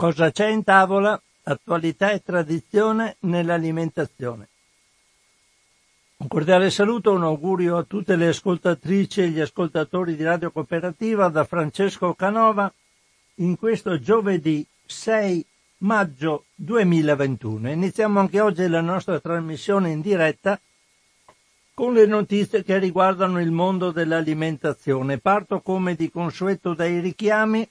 Cosa c'è in tavola? Attualità e tradizione nell'alimentazione. Un cordiale saluto, un augurio a tutte le ascoltatrici e gli ascoltatori di Radio Cooperativa da Francesco Canova in questo giovedì 6 maggio 2021. Iniziamo anche oggi la nostra trasmissione in diretta con le notizie che riguardano il mondo dell'alimentazione. Parto come di consueto dai richiami.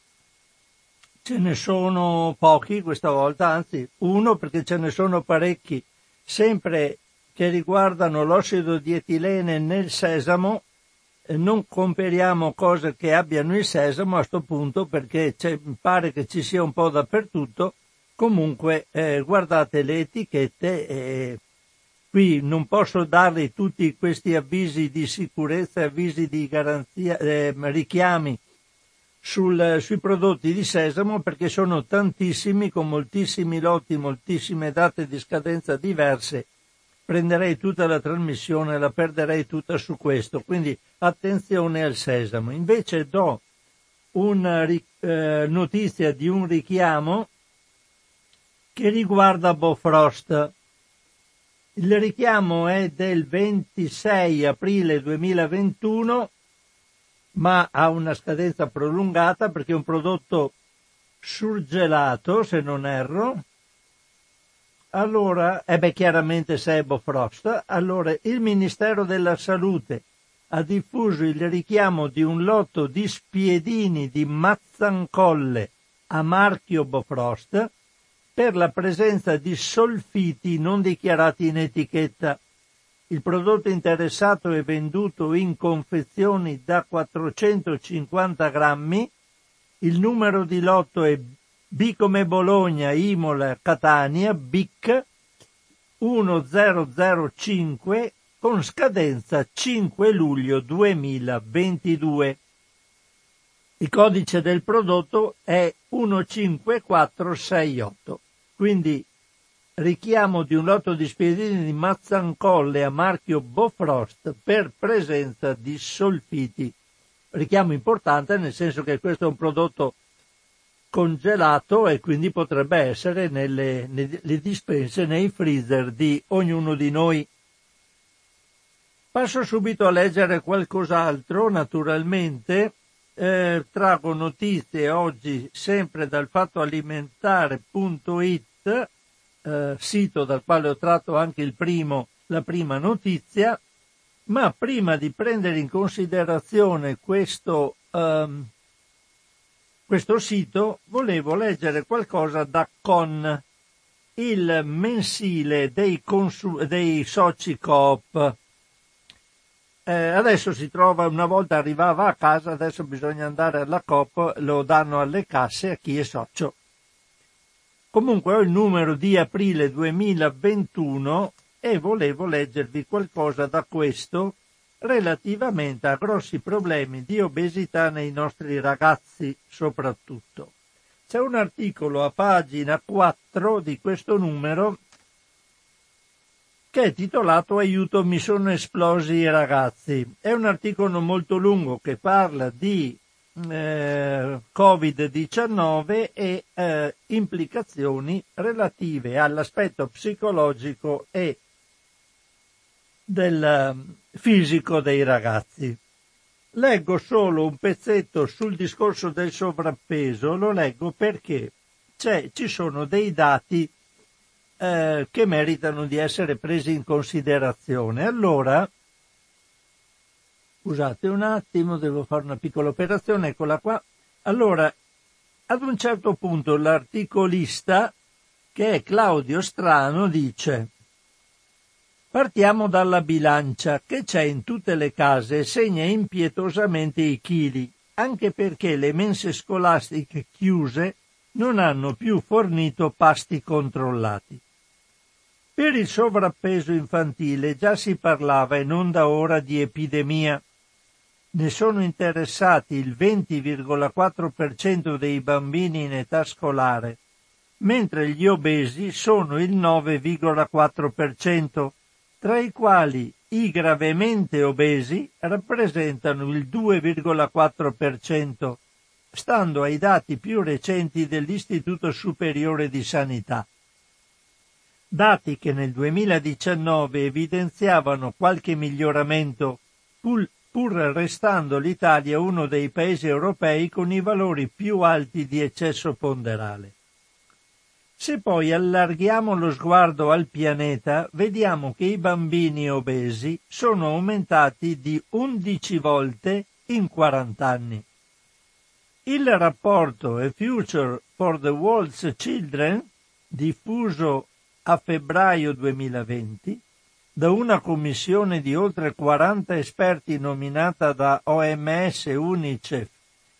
Ce ne sono pochi questa volta, anzi uno perché ce ne sono parecchi, sempre che riguardano l'ossido di etilene nel sesamo. Non comperiamo cose che abbiano il sesamo a questo punto perché pare che ci sia un po' dappertutto. Comunque eh, guardate le etichette e Qui non posso darvi tutti questi avvisi di sicurezza, avvisi di garanzia, eh, richiami sul, sui prodotti di sesamo perché sono tantissimi, con moltissimi lotti, moltissime date di scadenza diverse. Prenderei tutta la trasmissione, la perderei tutta su questo, quindi attenzione al sesamo. Invece do una eh, notizia di un richiamo che riguarda Bofrost. Il richiamo è del 26 aprile 2021, ma ha una scadenza prolungata perché è un prodotto surgelato, se non erro. Allora, e eh chiaramente se è Bofrost, allora il Ministero della Salute ha diffuso il richiamo di un lotto di spiedini di Mazzancolle a marchio Bofrost per la presenza di solfiti non dichiarati in etichetta. Il prodotto interessato è venduto in confezioni da 450 grammi. Il numero di lotto è B come Bologna, Imola, Catania, BIC 1005 con scadenza 5 luglio 2022. Il codice del prodotto è 15468. Quindi richiamo di un lotto di spiedini di Mazzancolle a marchio Bofrost per presenza di solfiti. Richiamo importante nel senso che questo è un prodotto congelato e quindi potrebbe essere nelle, nelle dispense, nei freezer di ognuno di noi. Passo subito a leggere qualcos'altro, naturalmente. Eh, trago notizie oggi sempre dal fattoalimentare.it eh, sito dal quale ho tratto anche primo, la prima notizia, ma prima di prendere in considerazione questo, um, questo sito volevo leggere qualcosa da Con, il mensile dei, consu- dei soci coop. Eh, adesso si trova, una volta arrivava a casa, adesso bisogna andare alla COP, lo danno alle casse a chi è socio. Comunque ho il numero di aprile 2021 e volevo leggervi qualcosa da questo relativamente a grossi problemi di obesità nei nostri ragazzi soprattutto. C'è un articolo a pagina 4 di questo numero che è titolato Aiuto mi sono esplosi i ragazzi. È un articolo molto lungo che parla di eh, Covid-19 e eh, implicazioni relative all'aspetto psicologico e del eh, fisico dei ragazzi. Leggo solo un pezzetto sul discorso del sovrappeso, lo leggo perché ci sono dei dati eh, che meritano di essere presi in considerazione. Allora, Scusate un attimo, devo fare una piccola operazione, eccola qua. Allora, ad un certo punto l'articolista, che è Claudio Strano, dice Partiamo dalla bilancia che c'è in tutte le case e segna impietosamente i chili, anche perché le mense scolastiche chiuse non hanno più fornito pasti controllati. Per il sovrappeso infantile già si parlava e non da ora di epidemia ne sono interessati il 20,4% dei bambini in età scolare, mentre gli obesi sono il 9,4%, tra i quali i gravemente obesi rappresentano il 2,4%, stando ai dati più recenti dell'Istituto Superiore di Sanità. Dati che nel 2019 evidenziavano qualche miglioramento, pur, pur restando l'Italia uno dei paesi europei con i valori più alti di eccesso ponderale. Se poi allarghiamo lo sguardo al pianeta, vediamo che i bambini obesi sono aumentati di 11 volte in 40 anni. Il rapporto A Future for the World's Children, diffuso a febbraio 2020 da una commissione di oltre 40 esperti nominata da OMS, UNICEF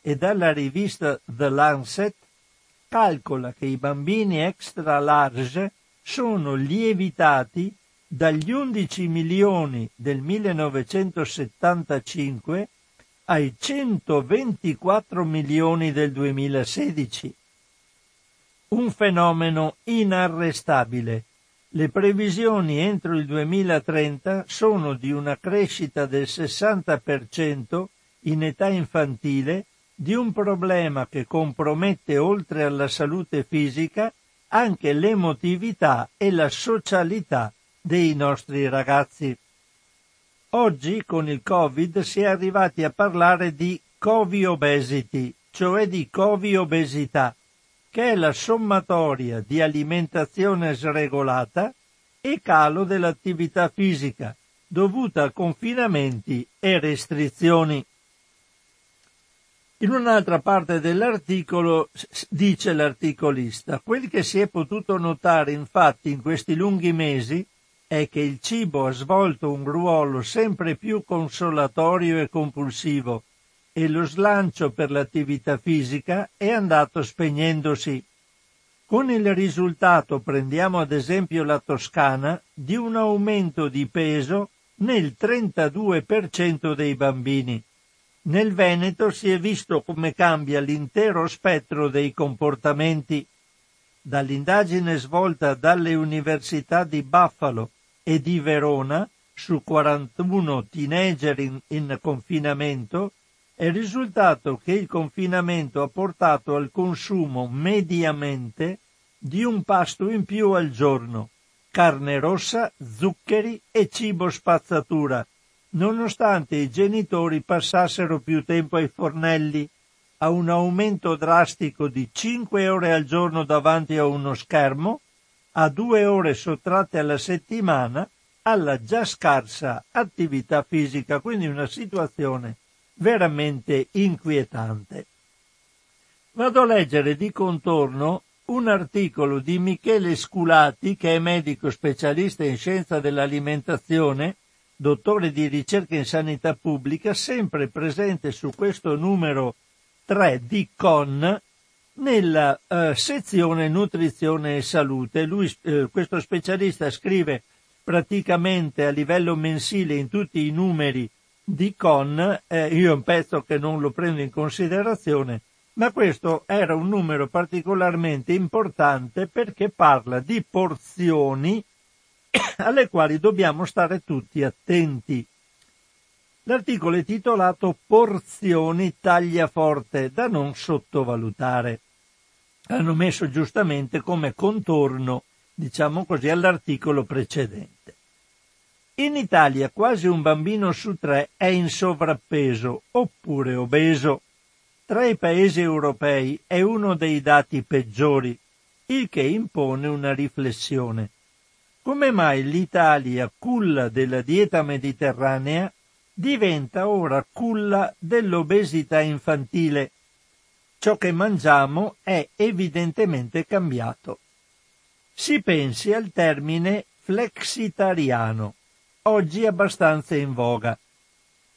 e dalla rivista The Lancet, calcola che i bambini extra large sono lievitati dagli 11 milioni del 1975 ai 124 milioni del 2016. Un fenomeno inarrestabile. Le previsioni entro il 2030 sono di una crescita del 60% in età infantile di un problema che compromette oltre alla salute fisica anche l'emotività e la socialità dei nostri ragazzi. Oggi con il Covid si è arrivati a parlare di Covid-obesity, cioè di Covid-obesità, che è la sommatoria di alimentazione sregolata e calo dell'attività fisica, dovuta a confinamenti e restrizioni. In un'altra parte dell'articolo dice l'articolista, quel che si è potuto notare infatti in questi lunghi mesi è che il cibo ha svolto un ruolo sempre più consolatorio e compulsivo e lo slancio per l'attività fisica è andato spegnendosi. Con il risultato, prendiamo ad esempio la Toscana, di un aumento di peso nel 32% dei bambini. Nel Veneto si è visto come cambia l'intero spettro dei comportamenti. Dall'indagine svolta dalle università di Buffalo e di Verona su 41 teenager in, in confinamento è risultato che il confinamento ha portato al consumo mediamente di un pasto in più al giorno, carne rossa, zuccheri e cibo spazzatura, nonostante i genitori passassero più tempo ai fornelli, a un aumento drastico di 5 ore al giorno davanti a uno schermo a due ore sottratte alla settimana alla già scarsa attività fisica, quindi una situazione veramente inquietante. Vado a leggere di contorno un articolo di Michele Sculati, che è medico specialista in scienza dell'alimentazione, dottore di ricerca in sanità pubblica, sempre presente su questo numero 3 di CON, nella eh, sezione nutrizione e salute. Lui, eh, questo specialista scrive praticamente a livello mensile in tutti i numeri di Con, eh, io è un pezzo che non lo prendo in considerazione, ma questo era un numero particolarmente importante perché parla di porzioni alle quali dobbiamo stare tutti attenti. L'articolo è titolato Porzioni tagliaforte da non sottovalutare hanno messo giustamente come contorno, diciamo così, all'articolo precedente. In Italia quasi un bambino su tre è in sovrappeso oppure obeso. Tra i paesi europei è uno dei dati peggiori, il che impone una riflessione. Come mai l'Italia, culla della dieta mediterranea, diventa ora culla dell'obesità infantile ciò che mangiamo è evidentemente cambiato. Si pensi al termine flexitariano, oggi abbastanza in voga.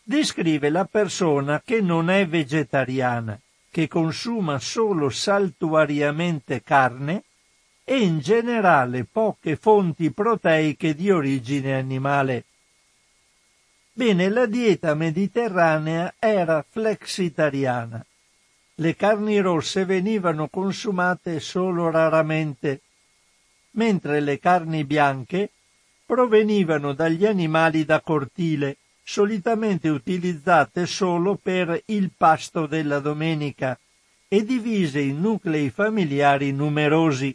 Descrive la persona che non è vegetariana, che consuma solo saltuariamente carne e in generale poche fonti proteiche di origine animale. Bene, la dieta mediterranea era flexitariana le carni rosse venivano consumate solo raramente, mentre le carni bianche provenivano dagli animali da cortile, solitamente utilizzate solo per il pasto della domenica, e divise in nuclei familiari numerosi.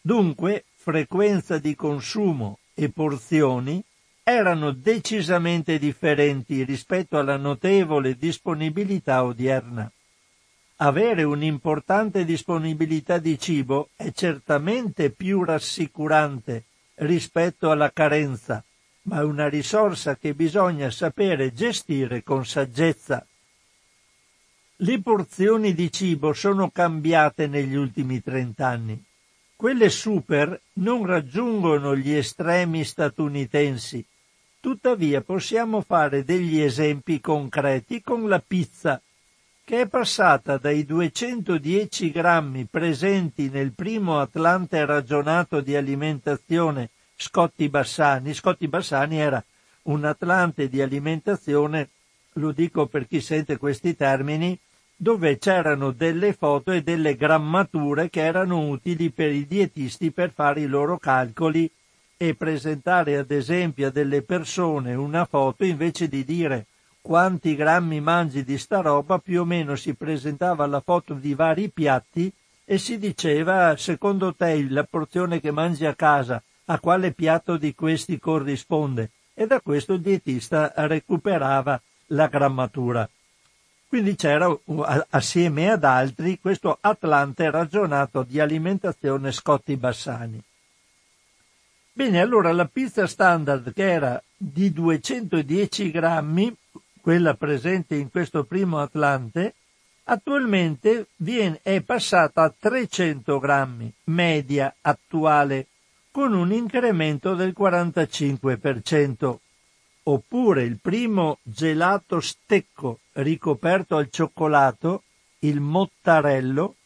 Dunque, frequenza di consumo e porzioni erano decisamente differenti rispetto alla notevole disponibilità odierna. Avere un'importante disponibilità di cibo è certamente più rassicurante rispetto alla carenza, ma è una risorsa che bisogna sapere gestire con saggezza. Le porzioni di cibo sono cambiate negli ultimi trent'anni. Quelle super non raggiungono gli estremi statunitensi. Tuttavia possiamo fare degli esempi concreti con la pizza, che è passata dai 210 grammi presenti nel primo Atlante ragionato di alimentazione Scotti Bassani. Scotti Bassani era un Atlante di alimentazione, lo dico per chi sente questi termini, dove c'erano delle foto e delle grammature che erano utili per i dietisti per fare i loro calcoli e presentare ad esempio a delle persone una foto invece di dire quanti grammi mangi di sta roba più o meno si presentava la foto di vari piatti e si diceva secondo te la porzione che mangi a casa a quale piatto di questi corrisponde e da questo il dietista recuperava la grammatura. Quindi c'era assieme ad altri questo Atlante ragionato di alimentazione Scotti Bassani. Bene, allora la pizza standard che era di 210 grammi, quella presente in questo primo Atlante, attualmente viene, è passata a 300 grammi, media attuale, con un incremento del 45% oppure il primo gelato stecco ricoperto al cioccolato, il mottarello,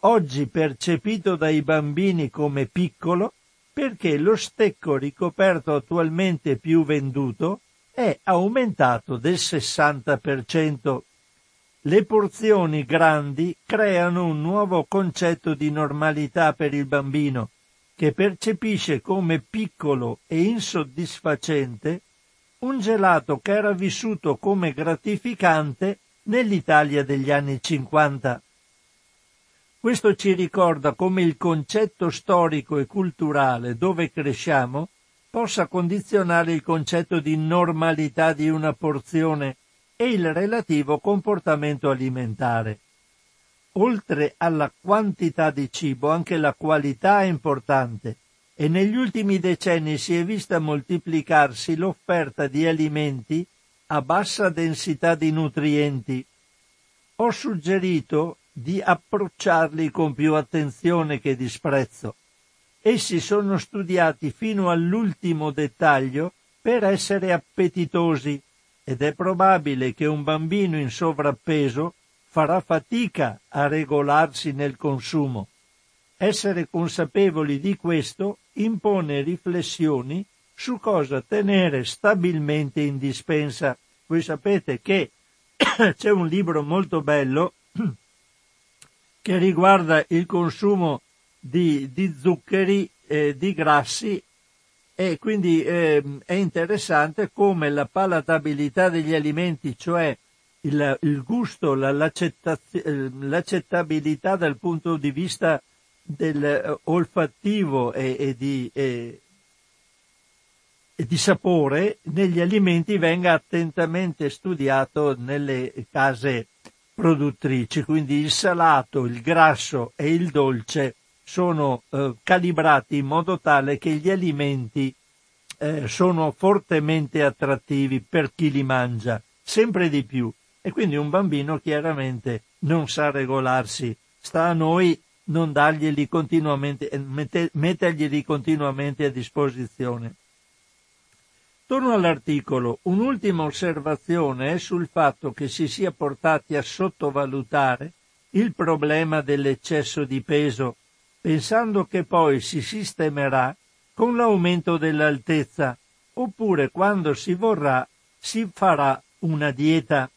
oggi percepito dai bambini come piccolo, perché lo stecco ricoperto attualmente più venduto è aumentato del 60%. Le porzioni grandi creano un nuovo concetto di normalità per il bambino, che percepisce come piccolo e insoddisfacente un gelato che era vissuto come gratificante nell'Italia degli anni 50. Questo ci ricorda come il concetto storico e culturale dove cresciamo possa condizionare il concetto di normalità di una porzione e il relativo comportamento alimentare. Oltre alla quantità di cibo, anche la qualità è importante e negli ultimi decenni si è vista moltiplicarsi l'offerta di alimenti a bassa densità di nutrienti. Ho suggerito di approcciarli con più attenzione che disprezzo. Essi sono studiati fino all'ultimo dettaglio per essere appetitosi ed è probabile che un bambino in sovrappeso farà fatica a regolarsi nel consumo. Essere consapevoli di questo impone riflessioni su cosa tenere stabilmente in dispensa. Voi sapete che c'è un libro molto bello che riguarda il consumo di, di zuccheri, eh, di grassi. E quindi eh, è interessante come la palatabilità degli alimenti, cioè il, il gusto, la, eh, l'accettabilità dal punto di vista del uh, olfattivo e, e, di, e, e, di, sapore negli alimenti venga attentamente studiato nelle case produttrici, quindi il salato, il grasso e il dolce sono uh, calibrati in modo tale che gli alimenti uh, sono fortemente attrattivi per chi li mangia, sempre di più. E quindi un bambino chiaramente non sa regolarsi. Sta a noi non darglieli continuamente, eh, metterglieli continuamente a disposizione. Torno all'articolo. Un'ultima osservazione è sul fatto che si sia portati a sottovalutare il problema dell'eccesso di peso, pensando che poi si sistemerà con l'aumento dell'altezza, oppure quando si vorrà si farà una dieta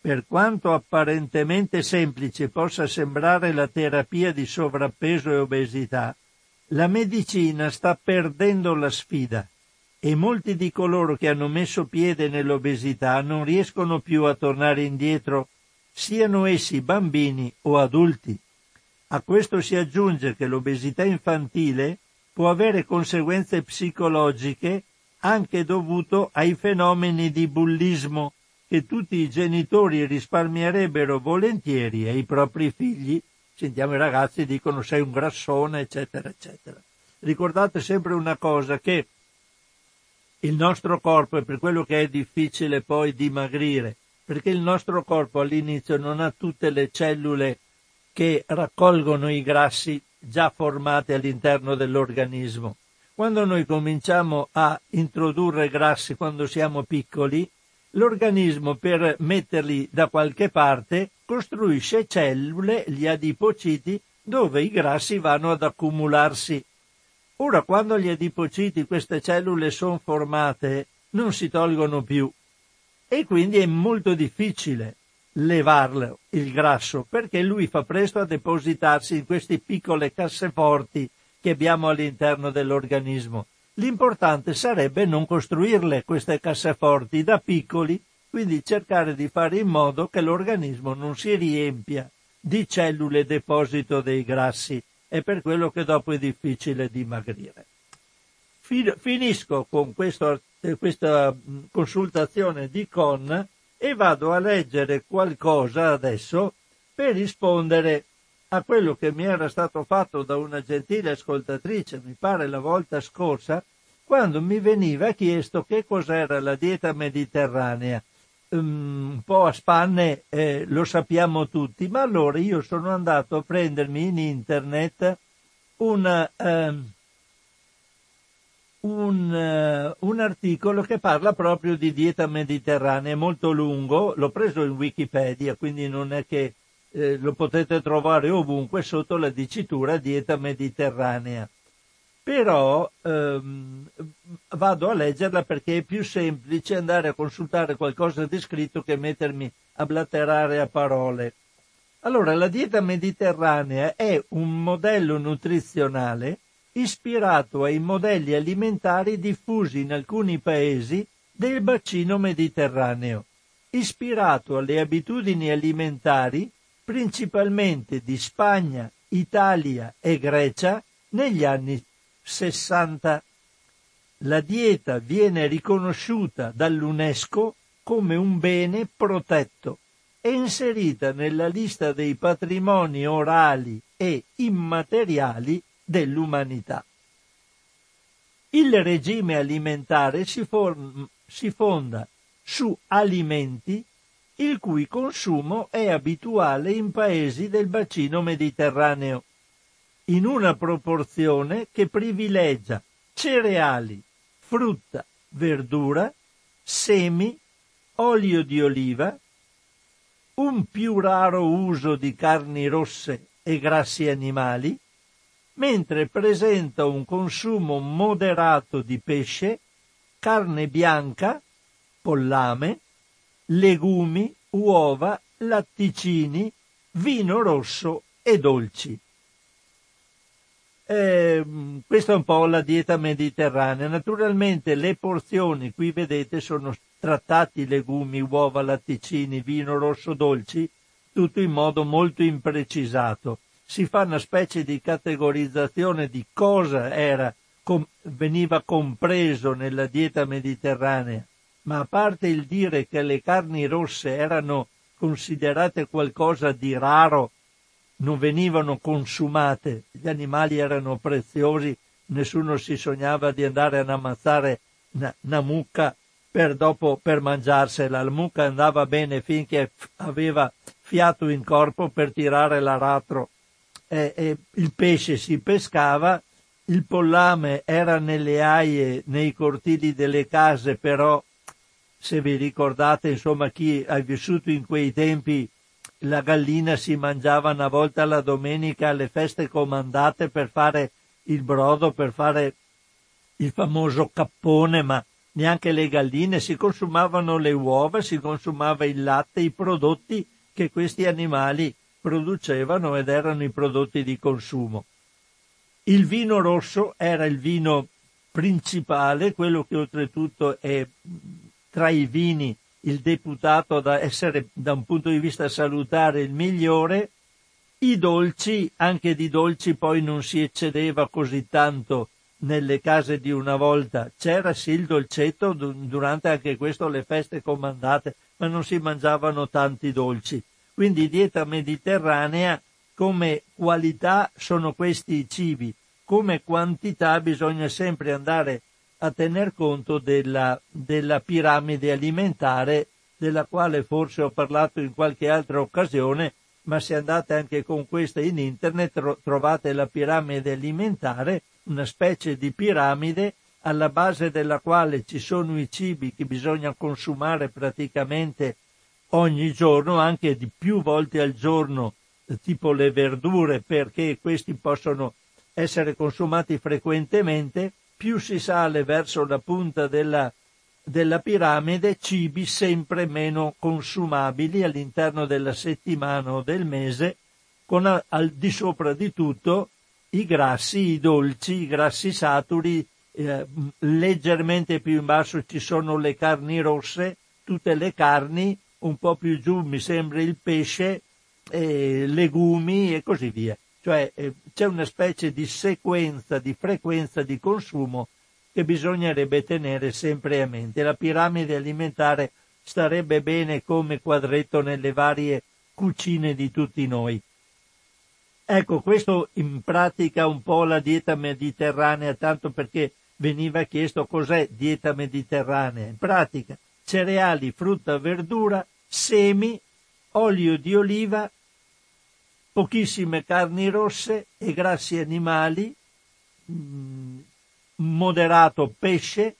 per quanto apparentemente semplice possa sembrare la terapia di sovrappeso e obesità, la medicina sta perdendo la sfida e molti di coloro che hanno messo piede nell'obesità non riescono più a tornare indietro siano essi bambini o adulti. A questo si aggiunge che l'obesità infantile può avere conseguenze psicologiche anche dovuto ai fenomeni di bullismo che tutti i genitori risparmierebbero volentieri ai propri figli. Sentiamo i ragazzi dicono sei un grassone, eccetera, eccetera. Ricordate sempre una cosa che il nostro corpo è per quello che è difficile poi dimagrire, perché il nostro corpo all'inizio non ha tutte le cellule che raccolgono i grassi già formati all'interno dell'organismo. Quando noi cominciamo a introdurre grassi quando siamo piccoli, l'organismo per metterli da qualche parte costruisce cellule, gli adipociti, dove i grassi vanno ad accumularsi. Ora, quando gli adipociti, queste cellule sono formate, non si tolgono più e quindi è molto difficile levarlo il grasso perché lui fa presto a depositarsi in queste piccole casseforti che abbiamo all'interno dell'organismo. L'importante sarebbe non costruirle queste casseforti da piccoli, quindi cercare di fare in modo che l'organismo non si riempia di cellule deposito dei grassi. È per quello che dopo è difficile dimagrire. Finisco con questo, questa consultazione di Con e vado a leggere qualcosa adesso per rispondere a quello che mi era stato fatto da una gentile ascoltatrice, mi pare la volta scorsa, quando mi veniva chiesto che cos'era la dieta mediterranea. Um, un po' a spanne eh, lo sappiamo tutti, ma allora io sono andato a prendermi in internet una, um, un, uh, un, articolo che parla proprio di dieta mediterranea, è molto lungo, l'ho preso in Wikipedia, quindi non è che eh, lo potete trovare ovunque sotto la dicitura dieta mediterranea. Però ehm, vado a leggerla perché è più semplice andare a consultare qualcosa di scritto che mettermi a blatterare a parole. Allora, la dieta mediterranea è un modello nutrizionale ispirato ai modelli alimentari diffusi in alcuni paesi del bacino mediterraneo, ispirato alle abitudini alimentari principalmente di Spagna, Italia e Grecia negli anni 60. La dieta viene riconosciuta dall'UNESCO come un bene protetto e inserita nella lista dei patrimoni orali e immateriali dell'umanità. Il regime alimentare si, form- si fonda su alimenti il cui consumo è abituale in paesi del bacino mediterraneo, in una proporzione che privilegia cereali, frutta, verdura, semi, olio di oliva, un più raro uso di carni rosse e grassi animali, mentre presenta un consumo moderato di pesce, carne bianca, pollame, legumi, uova, latticini, vino rosso e dolci. Eh, questa è un po' la dieta mediterranea. Naturalmente le porzioni, qui vedete, sono trattati legumi, uova, latticini, vino rosso, dolci, tutto in modo molto imprecisato si fa una specie di categorizzazione di cosa era, com, veniva compreso nella dieta mediterranea, ma a parte il dire che le carni rosse erano considerate qualcosa di raro, non venivano consumate, gli animali erano preziosi, nessuno si sognava di andare ad ammazzare una, una mucca per dopo per mangiarsela. La mucca andava bene finché aveva fiato in corpo per tirare l'aratro eh, eh, il pesce si pescava, il pollame era nelle aie, nei cortili delle case, però se vi ricordate, insomma, chi ha vissuto in quei tempi, la gallina si mangiava una volta alla domenica alle feste comandate per fare il brodo, per fare il famoso cappone, ma neanche le galline, si consumavano le uova, si consumava il latte, i prodotti che questi animali producevano ed erano i prodotti di consumo. Il vino rosso era il vino principale, quello che oltretutto è tra i vini il deputato da essere da un punto di vista salutare il migliore, i dolci, anche di dolci poi non si eccedeva così tanto nelle case di una volta. C'era sì il dolcetto durante anche questo le feste comandate, ma non si mangiavano tanti dolci. Quindi dieta mediterranea come qualità sono questi i cibi, come quantità bisogna sempre andare a tener conto della, della piramide alimentare della quale forse ho parlato in qualche altra occasione, ma se andate anche con questa in internet trovate la piramide alimentare, una specie di piramide alla base della quale ci sono i cibi che bisogna consumare praticamente ogni giorno, anche di più volte al giorno, tipo le verdure, perché questi possono essere consumati frequentemente, più si sale verso la punta della, della piramide, cibi sempre meno consumabili all'interno della settimana o del mese, con al, al di sopra di tutto i grassi, i dolci, i grassi saturi, eh, leggermente più in basso ci sono le carni rosse, tutte le carni, un po' più giù mi sembra il pesce, eh, legumi e così via. Cioè eh, c'è una specie di sequenza, di frequenza di consumo che bisognerebbe tenere sempre a mente. La piramide alimentare starebbe bene come quadretto nelle varie cucine di tutti noi. Ecco, questo in pratica un po' la dieta mediterranea, tanto perché veniva chiesto cos'è dieta mediterranea. In pratica, cereali, frutta, verdura, semi, olio di oliva, pochissime carni rosse e grassi animali, mm, moderato pesce,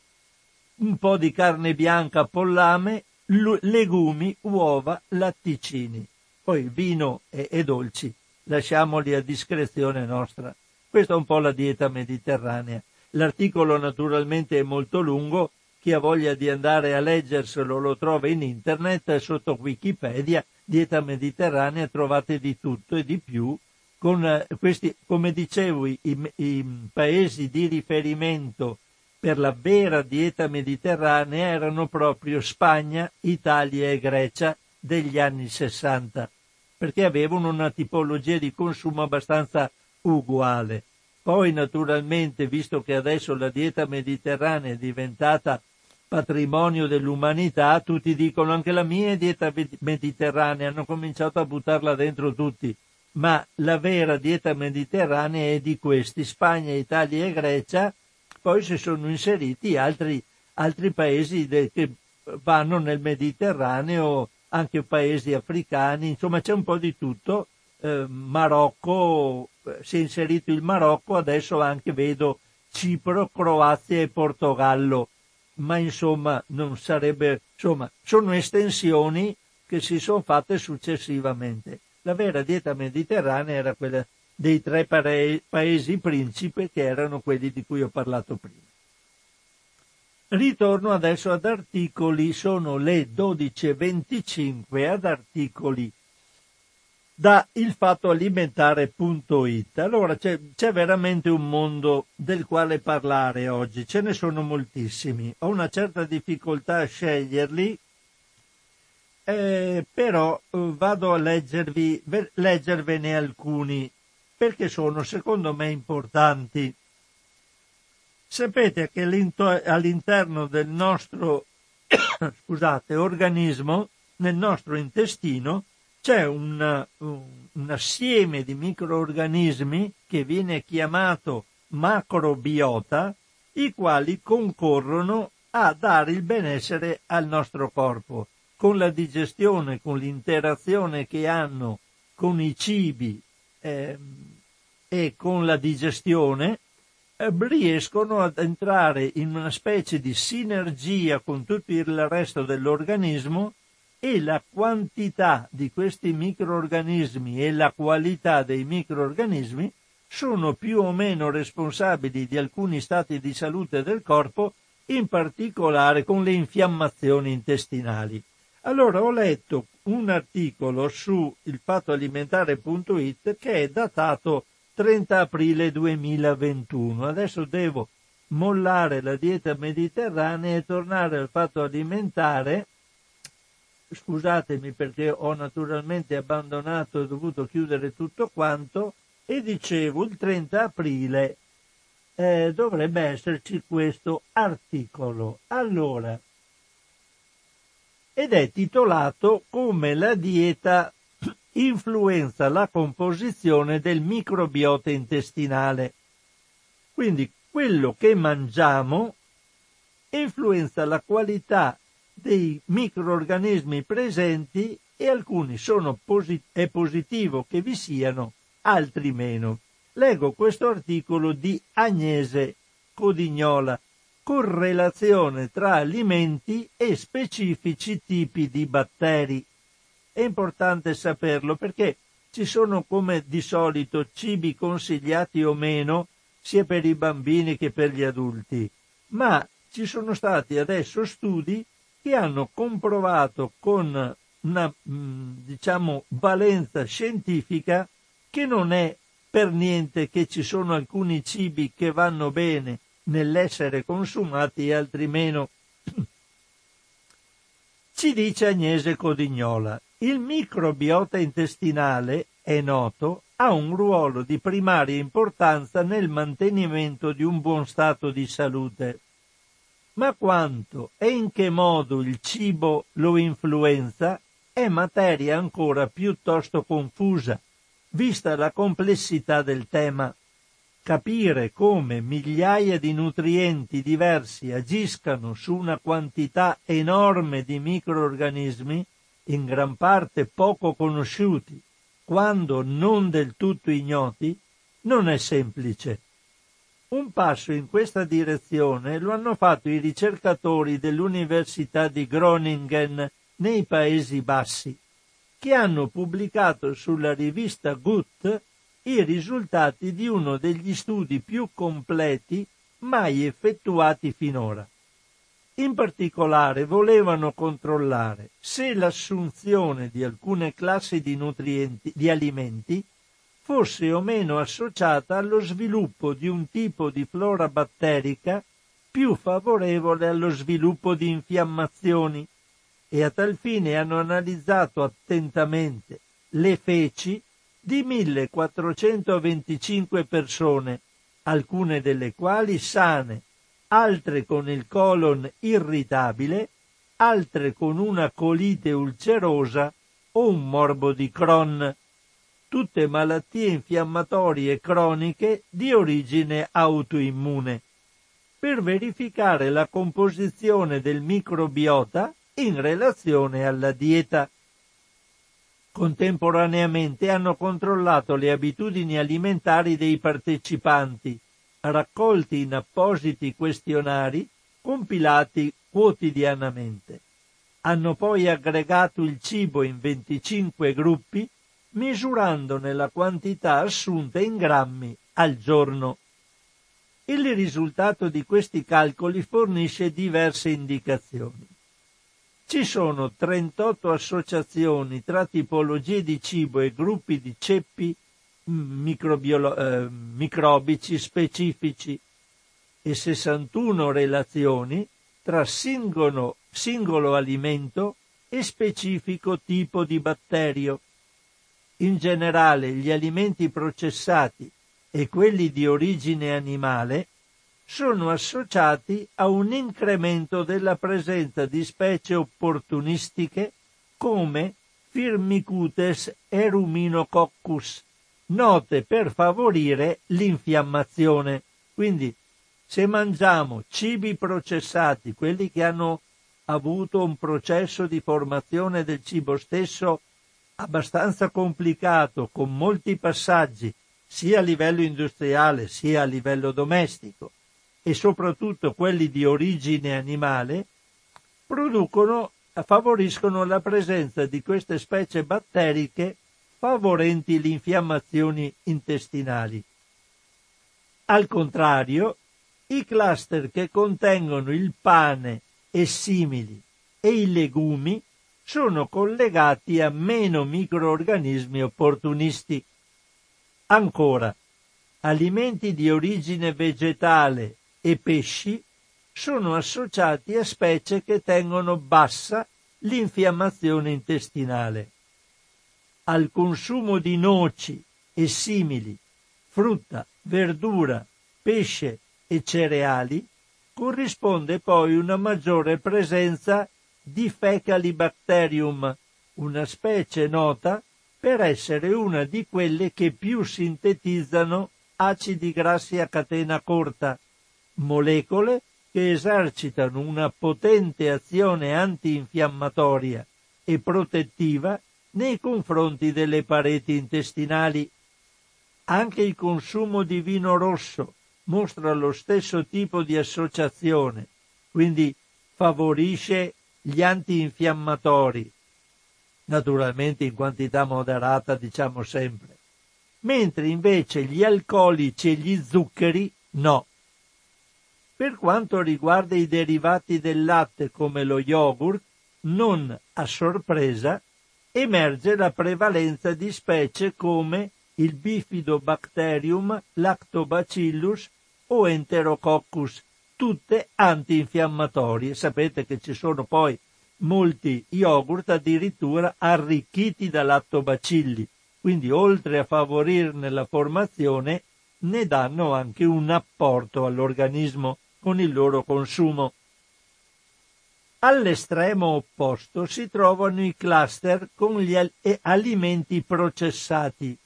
un po' di carne bianca, pollame, legumi, uova, latticini. Poi vino e, e dolci, lasciamoli a discrezione nostra. Questa è un po' la dieta mediterranea. L'articolo naturalmente è molto lungo, chi ha voglia di andare a leggerselo lo trova in internet sotto Wikipedia dieta mediterranea trovate di tutto e di più, con eh, questi, come dicevo, i, i paesi di riferimento per la vera dieta mediterranea erano proprio Spagna, Italia e Grecia degli anni 60, perché avevano una tipologia di consumo abbastanza uguale. Poi naturalmente, visto che adesso la dieta mediterranea è diventata patrimonio dell'umanità, tutti dicono anche la mia è dieta mediterranea, hanno cominciato a buttarla dentro tutti, ma la vera dieta mediterranea è di questi, Spagna, Italia e Grecia, poi si sono inseriti altri, altri paesi de, che vanno nel Mediterraneo, anche paesi africani, insomma c'è un po' di tutto, eh, Marocco, si è inserito il Marocco, adesso anche vedo Cipro, Croazia e Portogallo ma insomma non sarebbe, insomma, sono estensioni che si sono fatte successivamente. La vera dieta mediterranea era quella dei tre paesi principi che erano quelli di cui ho parlato prima. Ritorno adesso ad articoli, sono le 12.25 ad articoli da ilfattoalimentare.it. Allora c'è, c'è, veramente un mondo del quale parlare oggi, ce ne sono moltissimi. Ho una certa difficoltà a sceglierli, eh, però eh, vado a leggervi, leggervene alcuni perché sono secondo me importanti. Sapete che all'interno del nostro scusate, organismo, nel nostro intestino, c'è un, un assieme di microorganismi che viene chiamato macrobiota, i quali concorrono a dare il benessere al nostro corpo. Con la digestione, con l'interazione che hanno con i cibi eh, e con la digestione, eh, riescono ad entrare in una specie di sinergia con tutto il resto dell'organismo e la quantità di questi microorganismi e la qualità dei microorganismi sono più o meno responsabili di alcuni stati di salute del corpo, in particolare con le infiammazioni intestinali. Allora ho letto un articolo su il fattoalimentare.it che è datato 30 aprile 2021. Adesso devo mollare la dieta mediterranea e tornare al fatto alimentare scusatemi perché ho naturalmente abbandonato e dovuto chiudere tutto quanto, e dicevo il 30 aprile eh, dovrebbe esserci questo articolo. Allora, ed è titolato come la dieta influenza la composizione del microbiota intestinale. Quindi quello che mangiamo influenza la qualità dei microorganismi presenti e alcuni sono posit- è positivo che vi siano, altri meno. Leggo questo articolo di Agnese Codignola, correlazione tra alimenti e specifici tipi di batteri. È importante saperlo perché ci sono come di solito cibi consigliati o meno sia per i bambini che per gli adulti, ma ci sono stati adesso studi che hanno comprovato con una mm, diciamo valenza scientifica che non è per niente che ci sono alcuni cibi che vanno bene nell'essere consumati e altri meno. Ci dice Agnese Codignola, il microbiota intestinale, è noto, ha un ruolo di primaria importanza nel mantenimento di un buon stato di salute. Ma quanto e in che modo il cibo lo influenza è materia ancora piuttosto confusa, vista la complessità del tema. Capire come migliaia di nutrienti diversi agiscano su una quantità enorme di microorganismi, in gran parte poco conosciuti, quando non del tutto ignoti, non è semplice. Un passo in questa direzione lo hanno fatto i ricercatori dell'Università di Groningen nei Paesi Bassi, che hanno pubblicato sulla rivista Gut i risultati di uno degli studi più completi mai effettuati finora. In particolare volevano controllare se l'assunzione di alcune classi di nutrienti di alimenti fosse o meno associata allo sviluppo di un tipo di flora batterica più favorevole allo sviluppo di infiammazioni. E a tal fine hanno analizzato attentamente le feci di 1425 persone, alcune delle quali sane, altre con il colon irritabile, altre con una colite ulcerosa o un morbo di Crohn tutte malattie infiammatorie croniche di origine autoimmune, per verificare la composizione del microbiota in relazione alla dieta. Contemporaneamente hanno controllato le abitudini alimentari dei partecipanti, raccolti in appositi questionari compilati quotidianamente. Hanno poi aggregato il cibo in 25 gruppi misurandone la quantità assunta in grammi al giorno. Il risultato di questi calcoli fornisce diverse indicazioni. Ci sono 38 associazioni tra tipologie di cibo e gruppi di ceppi eh, microbici specifici e 61 relazioni tra singolo, singolo alimento e specifico tipo di batterio in generale gli alimenti processati e quelli di origine animale sono associati a un incremento della presenza di specie opportunistiche come Firmicutes eruminococcus, note per favorire l'infiammazione. Quindi, se mangiamo cibi processati, quelli che hanno avuto un processo di formazione del cibo stesso abbastanza complicato, con molti passaggi, sia a livello industriale sia a livello domestico, e soprattutto quelli di origine animale, producono, favoriscono la presenza di queste specie batteriche favorenti le infiammazioni intestinali. Al contrario, i cluster che contengono il pane e simili e i legumi sono collegati a meno microorganismi opportunisti. Ancora, alimenti di origine vegetale e pesci sono associati a specie che tengono bassa l'infiammazione intestinale. Al consumo di noci e simili, frutta, verdura, pesce e cereali corrisponde poi una maggiore presenza di Fecalibacterium, una specie nota per essere una di quelle che più sintetizzano acidi grassi a catena corta, molecole che esercitano una potente azione antinfiammatoria e protettiva nei confronti delle pareti intestinali. Anche il consumo di vino rosso mostra lo stesso tipo di associazione, quindi favorisce gli antinfiammatori, naturalmente in quantità moderata diciamo sempre, mentre invece gli alcolici e gli zuccheri no. Per quanto riguarda i derivati del latte come lo yogurt, non a sorpresa emerge la prevalenza di specie come il bifidobacterium, lactobacillus o enterococcus, tutte antinfiammatorie. Sapete che ci sono poi molti yogurt addirittura arricchiti da lattobacilli, quindi oltre a favorirne la formazione ne danno anche un apporto all'organismo con il loro consumo. All'estremo opposto si trovano i cluster con gli alimenti processati,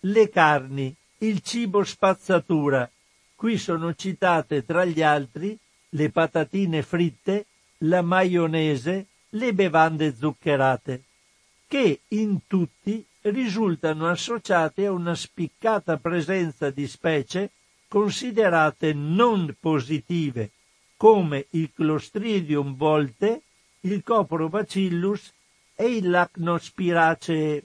le carni, il cibo spazzatura. Qui sono citate tra gli altri le patatine fritte, la maionese, le bevande zuccherate, che in tutti risultano associate a una spiccata presenza di specie considerate non positive come il Clostridium volte, il Coprobacillus e il Lacnospiracee,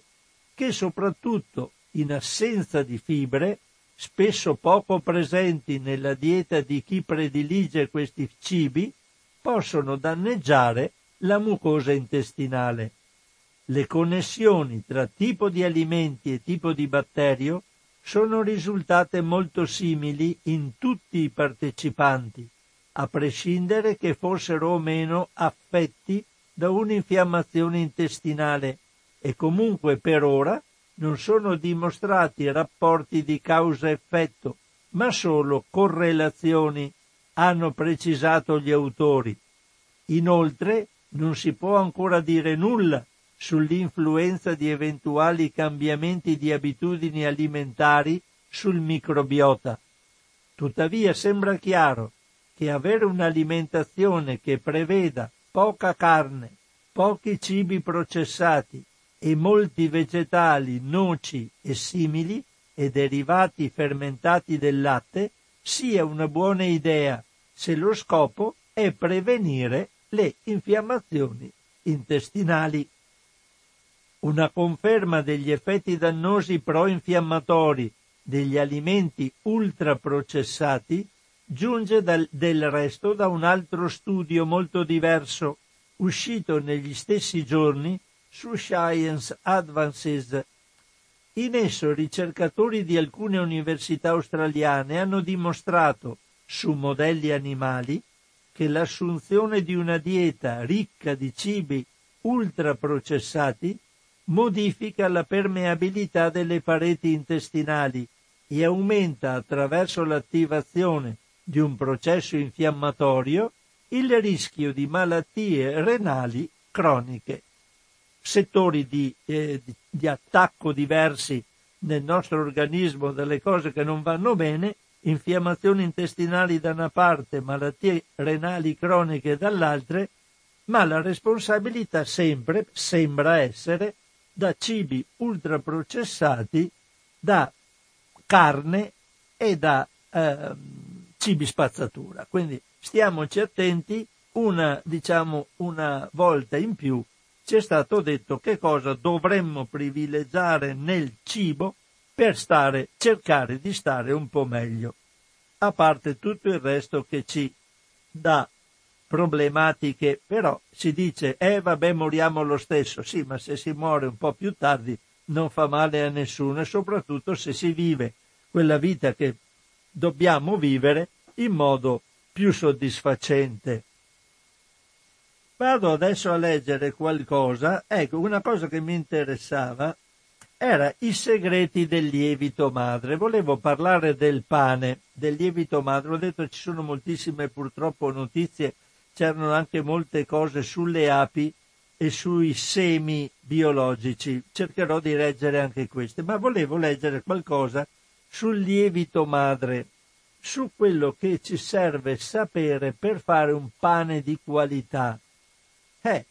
che soprattutto in assenza di fibre, spesso poco presenti nella dieta di chi predilige questi cibi, possono danneggiare la mucosa intestinale. Le connessioni tra tipo di alimenti e tipo di batterio sono risultate molto simili in tutti i partecipanti, a prescindere che fossero o meno affetti da un'infiammazione intestinale e comunque per ora non sono dimostrati rapporti di causa-effetto, ma solo correlazioni, hanno precisato gli autori. Inoltre non si può ancora dire nulla sull'influenza di eventuali cambiamenti di abitudini alimentari sul microbiota. Tuttavia sembra chiaro che avere un'alimentazione che preveda poca carne, pochi cibi processati e molti vegetali, noci e simili e derivati fermentati del latte sia una buona idea se lo scopo è prevenire le infiammazioni intestinali. Una conferma degli effetti dannosi pro-infiammatori degli alimenti ultraprocessati giunge dal, del resto da un altro studio molto diverso, uscito negli stessi giorni su Science Advances. In esso ricercatori di alcune università australiane hanno dimostrato, su modelli animali, che l'assunzione di una dieta ricca di cibi ultraprocessati modifica la permeabilità delle pareti intestinali e aumenta attraverso l'attivazione di un processo infiammatorio il rischio di malattie renali croniche. Settori di, eh, di, di attacco diversi nel nostro organismo delle cose che non vanno bene, infiammazioni intestinali da una parte, malattie renali croniche dall'altra, ma la responsabilità sempre sembra essere da cibi ultraprocessati, da carne e da eh, cibi spazzatura. Quindi stiamoci attenti, una, diciamo, una volta in più ci è stato detto che cosa dovremmo privilegiare nel cibo per stare, cercare di stare un po' meglio, a parte tutto il resto che ci dà problematiche, però si dice, eh vabbè moriamo lo stesso, sì, ma se si muore un po' più tardi non fa male a nessuno e soprattutto se si vive quella vita che dobbiamo vivere in modo più soddisfacente. Vado adesso a leggere qualcosa. Ecco, una cosa che mi interessava era i segreti del lievito madre. Volevo parlare del pane, del lievito madre. Ho detto ci sono moltissime purtroppo notizie, c'erano anche molte cose sulle api e sui semi biologici. Cercherò di leggere anche queste, ma volevo leggere qualcosa sul lievito madre, su quello che ci serve sapere per fare un pane di qualità. Eh,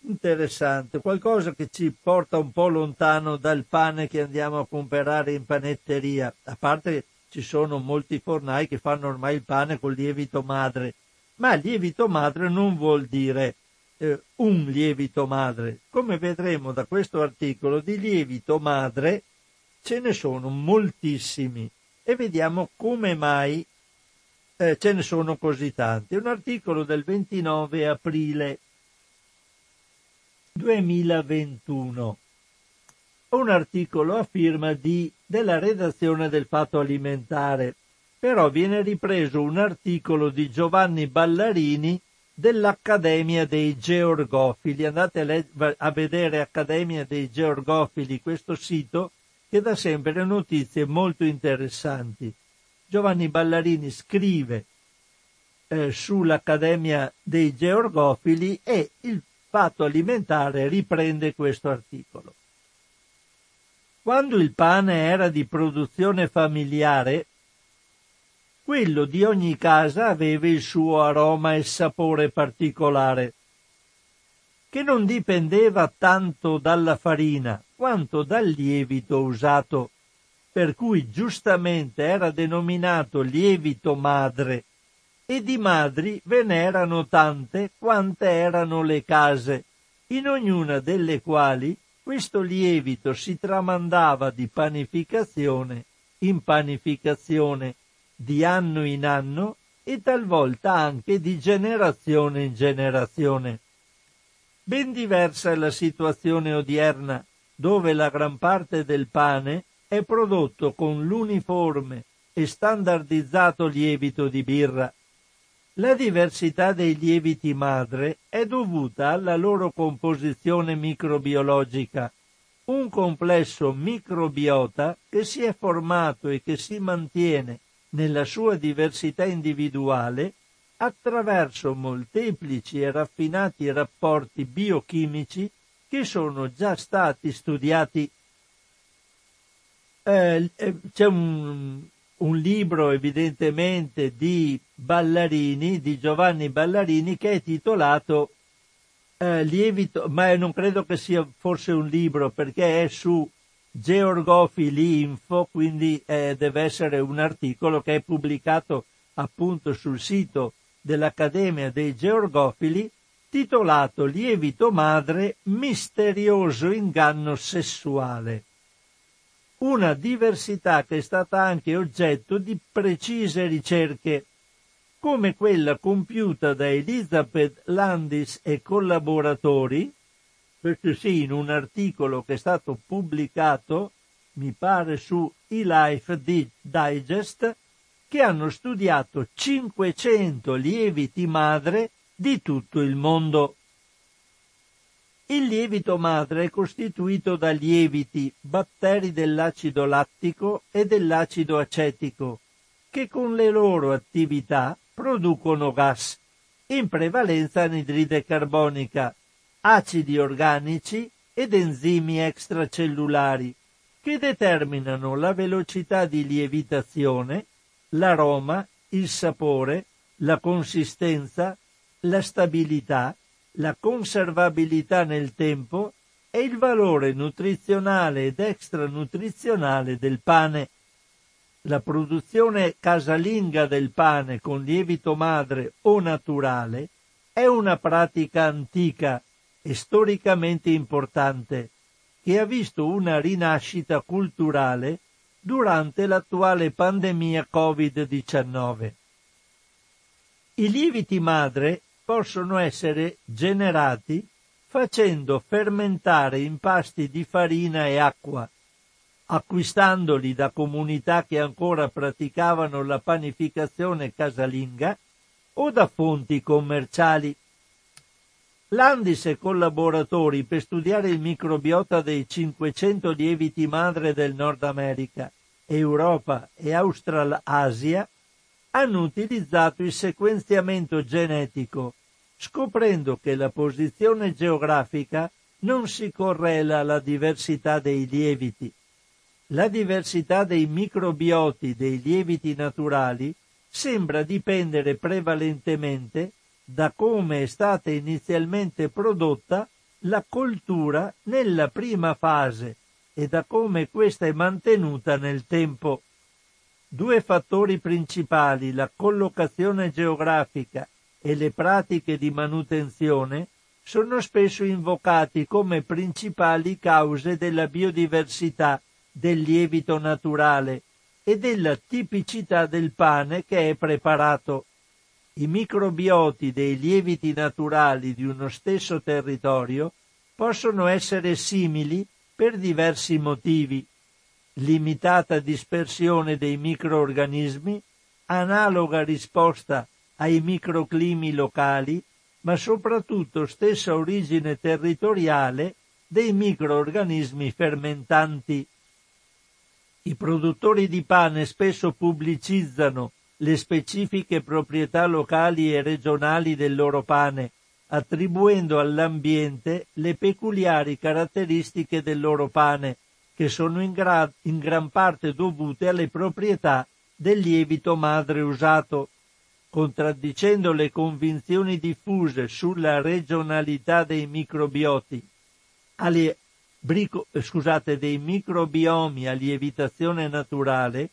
interessante, qualcosa che ci porta un po' lontano dal pane che andiamo a comprare in panetteria, a parte ci sono molti fornai che fanno ormai il pane col lievito madre, ma lievito madre non vuol dire eh, un lievito madre. Come vedremo da questo articolo, di lievito madre ce ne sono moltissimi. E vediamo come mai eh, ce ne sono così tanti. Un articolo del 29 aprile 2021. Un articolo a firma di, della redazione del Fatto Alimentare, però viene ripreso un articolo di Giovanni Ballarini dell'Accademia dei Georgofili. Andate a, le- a vedere Accademia dei Georgofili, questo sito che dà sempre notizie molto interessanti. Giovanni Ballarini scrive eh, sull'Accademia dei Georgofili e il fatto alimentare riprende questo articolo. Quando il pane era di produzione familiare, quello di ogni casa aveva il suo aroma e sapore particolare, che non dipendeva tanto dalla farina quanto dal lievito usato, per cui giustamente era denominato lievito madre e di madri ve n'erano tante quante erano le case, in ognuna delle quali questo lievito si tramandava di panificazione in panificazione, di anno in anno e talvolta anche di generazione in generazione. Ben diversa è la situazione odierna, dove la gran parte del pane è prodotto con l'uniforme e standardizzato lievito di birra, la diversità dei lieviti madre è dovuta alla loro composizione microbiologica, un complesso microbiota che si è formato e che si mantiene nella sua diversità individuale attraverso molteplici e raffinati rapporti biochimici che sono già stati studiati. Eh, eh c'è un, un libro evidentemente di Ballarini, di Giovanni Ballarini, che è titolato eh, Lievito, ma non credo che sia forse un libro perché è su Georgofili Info, quindi eh, deve essere un articolo che è pubblicato appunto sul sito dell'Accademia dei Georgofili, titolato Lievito madre, misterioso inganno sessuale una diversità che è stata anche oggetto di precise ricerche, come quella compiuta da Elizabeth Landis e collaboratori, questo sì, in un articolo che è stato pubblicato, mi pare su eLife Digest, che hanno studiato 500 lieviti madre di tutto il mondo. Il lievito madre è costituito da lieviti, batteri dell'acido lattico e dell'acido acetico, che con le loro attività producono gas, in prevalenza anidride carbonica, acidi organici ed enzimi extracellulari, che determinano la velocità di lievitazione, l'aroma, il sapore, la consistenza, la stabilità, la conservabilità nel tempo e il valore nutrizionale ed extranutrizionale del pane. La produzione casalinga del pane con lievito madre o naturale è una pratica antica e storicamente importante che ha visto una rinascita culturale durante l'attuale pandemia Covid-19. I lieviti madre possono essere generati facendo fermentare impasti di farina e acqua, acquistandoli da comunità che ancora praticavano la panificazione casalinga o da fonti commerciali. Landis e collaboratori per studiare il microbiota dei 500 lieviti madre del Nord America, Europa e Australasia hanno utilizzato il sequenziamento genetico, scoprendo che la posizione geografica non si correla alla diversità dei lieviti. La diversità dei microbioti dei lieviti naturali sembra dipendere prevalentemente da come è stata inizialmente prodotta la coltura nella prima fase e da come questa è mantenuta nel tempo. Due fattori principali, la collocazione geografica e le pratiche di manutenzione, sono spesso invocati come principali cause della biodiversità del lievito naturale e della tipicità del pane che è preparato. I microbioti dei lieviti naturali di uno stesso territorio possono essere simili per diversi motivi. Limitata dispersione dei microorganismi, analoga risposta ai microclimi locali, ma soprattutto stessa origine territoriale dei microorganismi fermentanti. I produttori di pane spesso pubblicizzano le specifiche proprietà locali e regionali del loro pane, attribuendo all'ambiente le peculiari caratteristiche del loro pane, che sono in, gra- in gran parte dovute alle proprietà del lievito madre usato, contraddicendo le convinzioni diffuse sulla regionalità dei microbioti, alle, brico, scusate, dei microbiomi a lievitazione naturale,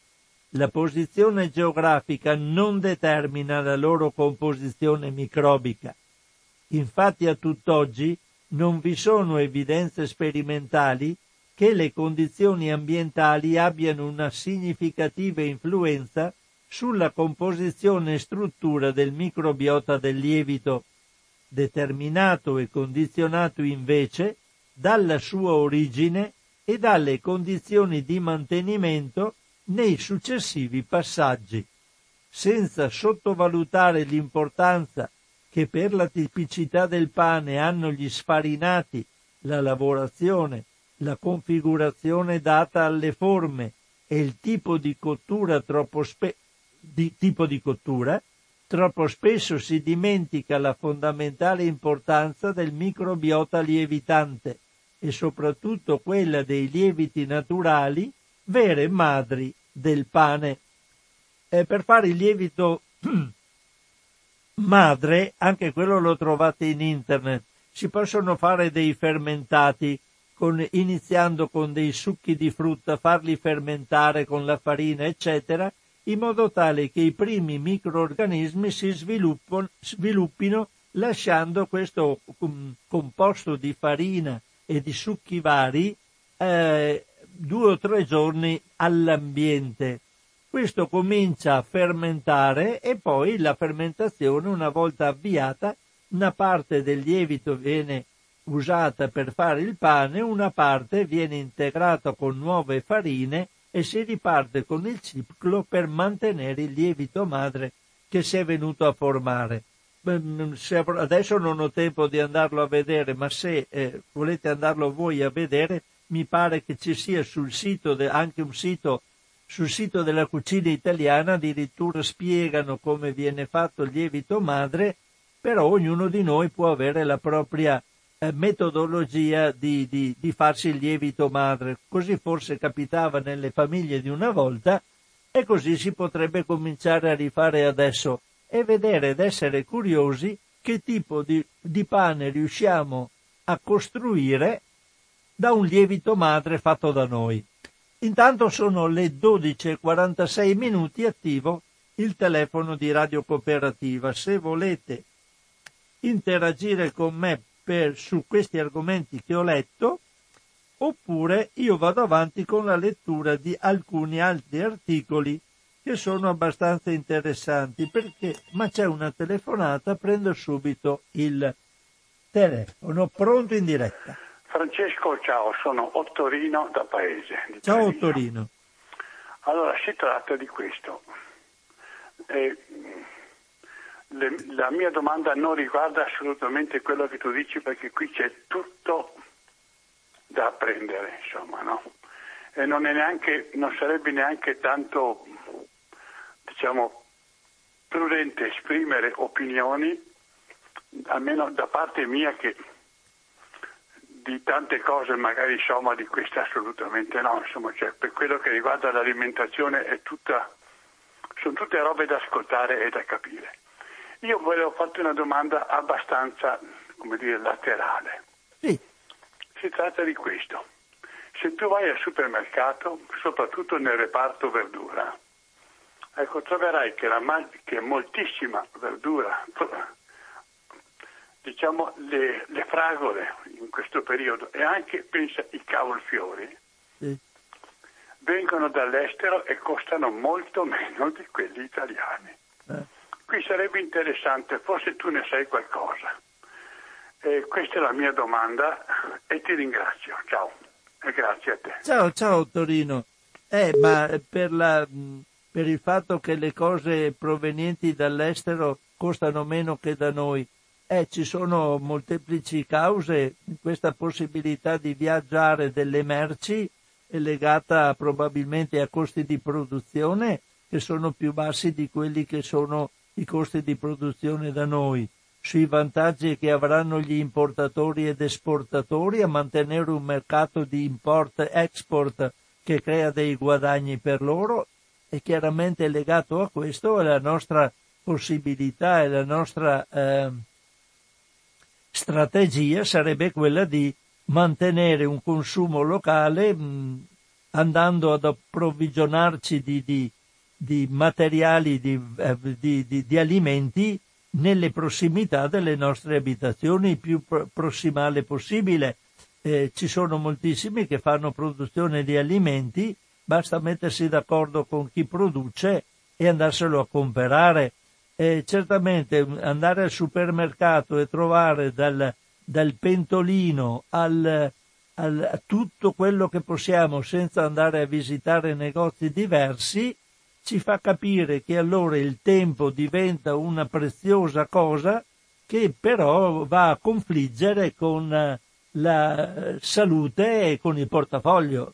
la posizione geografica non determina la loro composizione microbica. Infatti a tutt'oggi non vi sono evidenze sperimentali che le condizioni ambientali abbiano una significativa influenza sulla composizione e struttura del microbiota del lievito, determinato e condizionato invece dalla sua origine e dalle condizioni di mantenimento nei successivi passaggi, senza sottovalutare l'importanza che per la tipicità del pane hanno gli sfarinati, la lavorazione, la configurazione data alle forme e il tipo di cottura troppo, spe- di, tipo di cottura, troppo spesso si dimentica la fondamentale importanza del microbiota lievitante e soprattutto quella dei lieviti naturali, vere madri del pane. Eh, per fare il lievito madre, anche quello lo trovate in internet, si possono fare dei fermentati con, iniziando con dei succhi di frutta, farli fermentare con la farina, eccetera, in modo tale che i primi microorganismi si sviluppino lasciando questo um, composto di farina e di succhi vari eh, due o tre giorni all'ambiente. Questo comincia a fermentare e poi la fermentazione, una volta avviata, una parte del lievito viene usata per fare il pane, una parte viene integrata con nuove farine e si riparte con il ciclo per mantenere il lievito madre che si è venuto a formare. Adesso non ho tempo di andarlo a vedere, ma se eh, volete andarlo voi a vedere, mi pare che ci sia sul sito, de, anche un sito, sul sito della cucina italiana, addirittura spiegano come viene fatto il lievito madre, però ognuno di noi può avere la propria metodologia di, di, di farsi il lievito madre. Così forse capitava nelle famiglie di una volta e così si potrebbe cominciare a rifare adesso e vedere ed essere curiosi che tipo di, di pane riusciamo a costruire da un lievito madre fatto da noi. Intanto sono le 12.46 minuti attivo il telefono di Radio Cooperativa. Se volete interagire con me per, su questi argomenti che ho letto, oppure io vado avanti con la lettura di alcuni altri articoli che sono abbastanza interessanti perché ma c'è una telefonata prendo subito il telefono pronto in diretta Francesco, ciao, sono Ottorino da Paese. Ciao Torino. Ottorino. Allora, si tratta di questo. Eh, le, la mia domanda non riguarda assolutamente quello che tu dici perché qui c'è tutto da apprendere, insomma, no? E non, neanche, non sarebbe neanche tanto, diciamo, prudente esprimere opinioni, almeno da parte mia che di tante cose magari insomma di queste assolutamente no, insomma, cioè, per quello che riguarda l'alimentazione è tutta, sono tutte robe da ascoltare e da capire. Io volevo farti una domanda abbastanza, come dire, laterale. Sì. Si tratta di questo. Se tu vai al supermercato, soprattutto nel reparto verdura, ecco, troverai che, la, che moltissima verdura, diciamo le, le, fragole in questo periodo e anche, pensa, i cavolfiori, sì. vengono dall'estero e costano molto meno di quelli italiani. Eh. Qui sarebbe interessante, forse tu ne sai qualcosa. Eh, questa è la mia domanda e ti ringrazio. Ciao e grazie a te. Ciao, ciao Torino. Eh, ma per, la, per il fatto che le cose provenienti dall'estero costano meno che da noi, eh, ci sono molteplici cause. Questa possibilità di viaggiare delle merci è legata probabilmente a costi di produzione che sono più bassi di quelli che sono i costi di produzione da noi, sui vantaggi che avranno gli importatori ed esportatori a mantenere un mercato di import-export che crea dei guadagni per loro e chiaramente legato a questo è la nostra possibilità e la nostra eh, strategia sarebbe quella di mantenere un consumo locale mh, andando ad approvvigionarci di, di, di materiali, di, eh, di, di, di, alimenti nelle prossimità delle nostre abitazioni, il più prossimale possibile. Eh, ci sono moltissimi che fanno produzione di alimenti, basta mettersi d'accordo con chi produce e andarselo a comprare. Eh, certamente andare al supermercato e trovare dal, dal pentolino al, al, a tutto quello che possiamo senza andare a visitare negozi diversi ci fa capire che allora il tempo diventa una preziosa cosa che però va a confliggere con eh, la salute e con il portafoglio.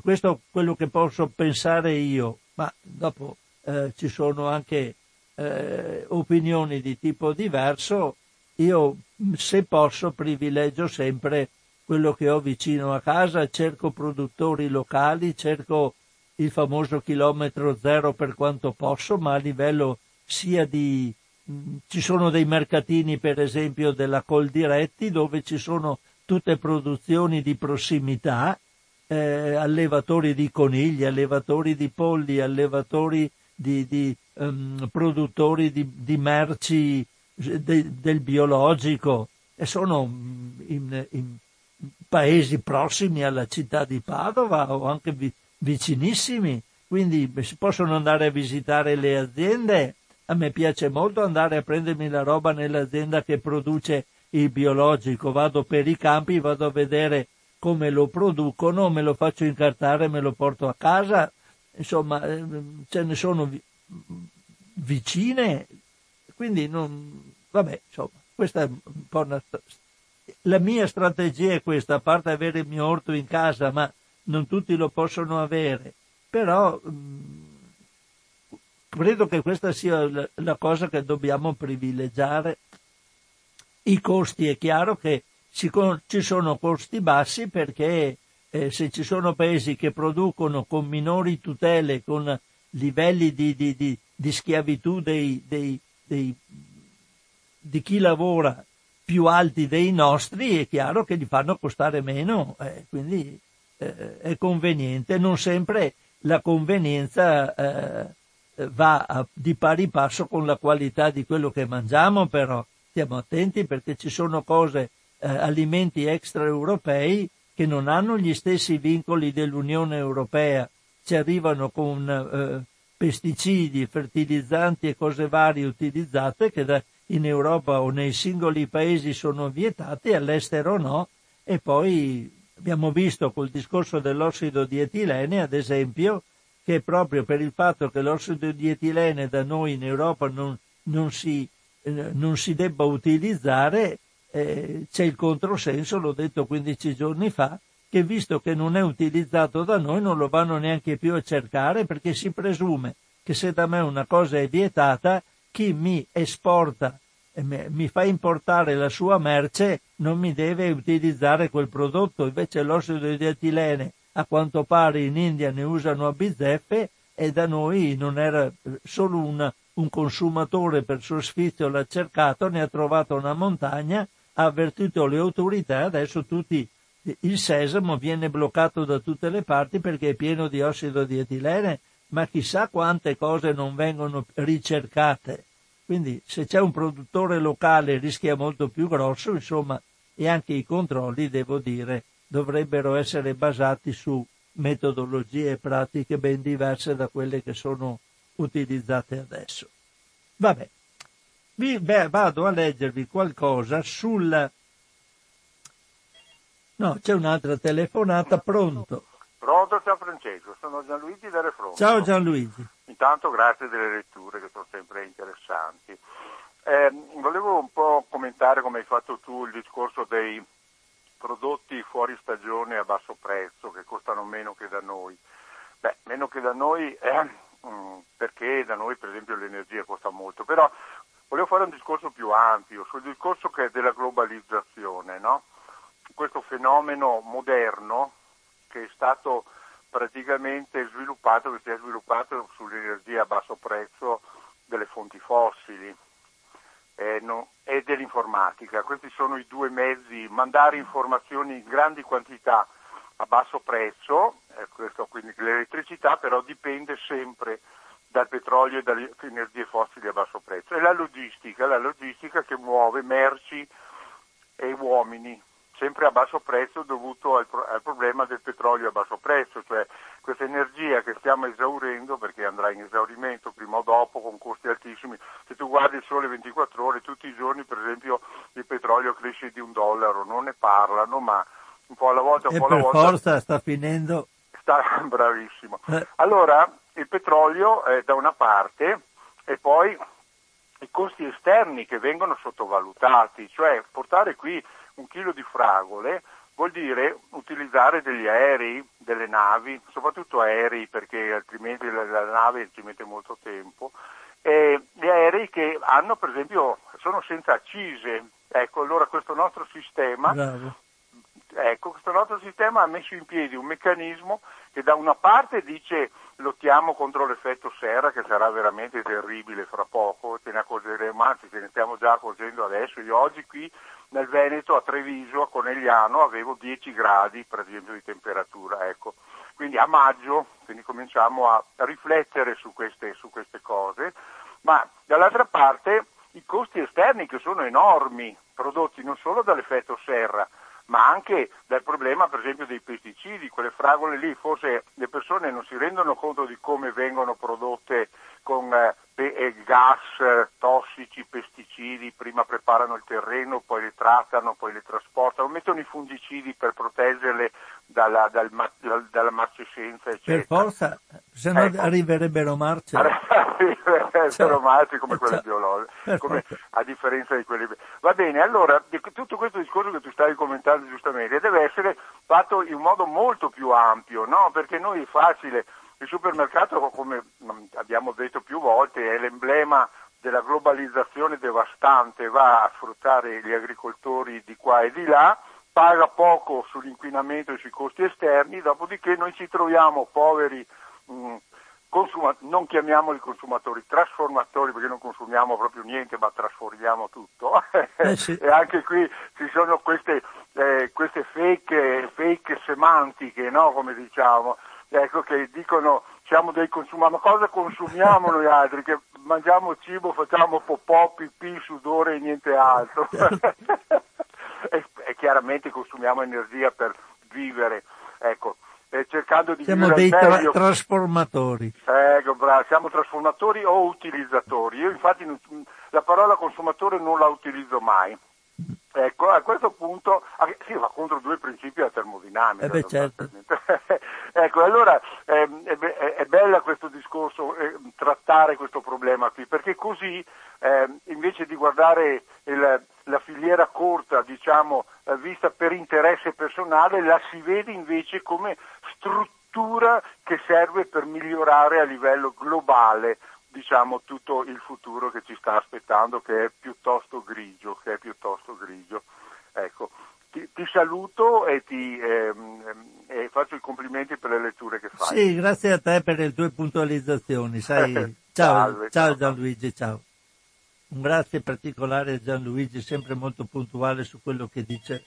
Questo è quello che posso pensare io, ma dopo eh, ci sono anche eh, opinioni di tipo diverso. Io, se posso, privilegio sempre quello che ho vicino a casa, cerco produttori locali, cerco il famoso chilometro zero per quanto posso, ma a livello sia di... Mm, ci sono dei mercatini, per esempio, della Coldiretti, dove ci sono tutte produzioni di prossimità, eh, allevatori di conigli, allevatori di polli, allevatori di, di um, produttori di, di merci de, del biologico, e sono mm, in, in, paesi prossimi alla città di Padova o anche vicinissimi, quindi si possono andare a visitare le aziende. A me piace molto andare a prendermi la roba nell'azienda che produce il biologico, vado per i campi, vado a vedere come lo producono, me lo faccio incartare, me lo porto a casa, insomma eh, ce ne sono vicine, quindi non, vabbè, insomma, questa è un po' una, la mia strategia è questa, a parte avere il mio orto in casa, ma non tutti lo possono avere, però mm, credo che questa sia la, cosa che dobbiamo privilegiare. I costi è chiaro che ci, ci sono costi bassi perché eh, se ci sono paesi che producono con minori tutele, con livelli di, di, di, di schiavitù dei, dei, dei, di chi lavora più alti dei nostri, è chiaro che li fanno costare meno, eh, quindi è conveniente, non sempre la convenienza eh, va a, di pari passo con la qualità di quello che mangiamo, però stiamo attenti perché ci sono cose, eh, alimenti extraeuropei che non hanno gli stessi vincoli dell'Unione Europea, ci arrivano con eh, pesticidi, fertilizzanti e cose varie utilizzate che da, in Europa o nei singoli paesi sono vietati, all'estero no, e poi Abbiamo visto col discorso dell'ossido di etilene, ad esempio, che proprio per il fatto che l'ossido di etilene da noi in Europa non, non, si, eh, non si debba utilizzare, eh, c'è il controsenso, l'ho detto 15 giorni fa, che visto che non è utilizzato da noi non lo vanno neanche più a cercare perché si presume che se da me una cosa è vietata, chi mi esporta mi fa importare la sua merce non mi deve utilizzare quel prodotto, invece l'ossido di etilene a quanto pare in India ne usano a bizzeffe e da noi non era solo un, un consumatore per suo sfizio l'ha cercato, ne ha trovato una montagna, ha avvertito le autorità, adesso tutti il sesamo viene bloccato da tutte le parti perché è pieno di ossido di etilene, ma chissà quante cose non vengono ricercate. Quindi se c'è un produttore locale rischia molto più grosso, insomma, e anche i controlli, devo dire, dovrebbero essere basati su metodologie e pratiche ben diverse da quelle che sono utilizzate adesso. Vabbè, vi, beh, vado a leggervi qualcosa sul No, c'è un'altra telefonata, pronto. Pronto, ciao Francesco, sono Gianluigi da Refronto. Ciao Gianluigi. Intanto grazie delle letture che sono sempre interessanti. Eh, volevo un po' commentare come hai fatto tu il discorso dei prodotti fuori stagione a basso prezzo che costano meno che da noi. Beh, meno che da noi eh, perché da noi per esempio l'energia costa molto, però volevo fare un discorso più ampio sul discorso che è della globalizzazione, no? questo fenomeno moderno che è stato praticamente sviluppato, che si è sviluppato sull'energia a basso prezzo delle fonti fossili eh, no, e dell'informatica. Questi sono i due mezzi, mandare informazioni in grandi quantità a basso prezzo, eh, questo, quindi l'elettricità però dipende sempre dal petrolio e dalle energie fossili a basso prezzo. E la logistica, la logistica che muove merci e uomini sempre a basso prezzo dovuto al, al, problema del petrolio a basso prezzo, cioè questa energia che stiamo esaurendo perché andrà in esaurimento prima o dopo con costi altissimi. Se tu guardi il sole 24 ore, tutti i giorni per esempio il petrolio cresce di un dollaro, non ne parlano, ma un po' alla volta, un e po' alla per volta. forza sta finendo. Sta bravissimo. Eh. Allora il petrolio è da una parte e poi i costi esterni che vengono sottovalutati, cioè portare qui un chilo di fragole vuol dire utilizzare degli aerei, delle navi, soprattutto aerei perché altrimenti la, la nave ci mette molto tempo, e gli aerei che hanno per esempio, sono senza accise, ecco allora questo nostro sistema Bravo. Ecco, questo nostro sistema ha messo in piedi un meccanismo che da una parte dice lottiamo contro l'effetto serra che sarà veramente terribile fra poco, ce ne accorgeremo, anzi ce ne stiamo già accorgendo adesso. Io oggi qui nel Veneto a Treviso, a Conegliano, avevo 10 gradi per esempio di temperatura. Ecco. Quindi a maggio quindi cominciamo a riflettere su queste, su queste cose, ma dall'altra parte i costi esterni che sono enormi, prodotti non solo dall'effetto serra, ma anche dal problema per esempio dei pesticidi, quelle fragole lì, forse le persone non si rendono conto di come vengono prodotte con eh, gas eh, tossici, pesticidi, prima preparano il terreno, poi le trattano, poi le trasportano, mettono i fungicidi per proteggerle dalla, dal, dalla marcescenza, eccetera. Per forza, se no ecco. arriverebbero marce. arriverebbero cioè, marce come quelle cioè, biologiche, come, a differenza di quelle... Va bene, allora, tutto questo discorso che tu stavi commentando giustamente deve essere fatto in modo molto più ampio, no? Perché noi è facile il supermercato, come abbiamo detto più volte, è l'emblema della globalizzazione devastante, va a sfruttare gli agricoltori di qua e di là, paga poco sull'inquinamento e sui costi esterni, dopodiché noi ci troviamo poveri, mh, consuma- non chiamiamoli consumatori, trasformatori perché non consumiamo proprio niente ma trasformiamo tutto. Eh sì. e anche qui ci sono queste, eh, queste fake, fake semantiche, no? come diciamo ecco, che dicono siamo dei consumatori, ma cosa consumiamo noi altri? Che mangiamo cibo, facciamo popò, pipì, sudore e niente altro. e, e, chiaramente consumiamo energia per vivere, ecco, cercando di siamo dei tra- trasformatori. Ecco, bravo, siamo trasformatori o utilizzatori. Io infatti la parola consumatore non la utilizzo mai. Ecco, a questo punto ah, si va contro due principi della termodinamica. Eh beh, certo. Ecco, allora ehm, è, è, è bella questo discorso, eh, trattare questo problema qui, perché così eh, invece di guardare il, la filiera corta, diciamo, eh, vista per interesse personale, la si vede invece come struttura che serve per migliorare a livello globale diciamo, tutto il futuro che ci sta aspettando, che è piuttosto grigio. È piuttosto grigio. Ecco. Ti, ti, saluto e ti ehm, e faccio i complimenti per le letture che fai. Sì, grazie a te per le tue puntualizzazioni. Sai, ciao, Salve, ciao, ciao Gianluigi, ciao. Un grazie particolare a Gianluigi, sempre molto puntuale su quello che dice.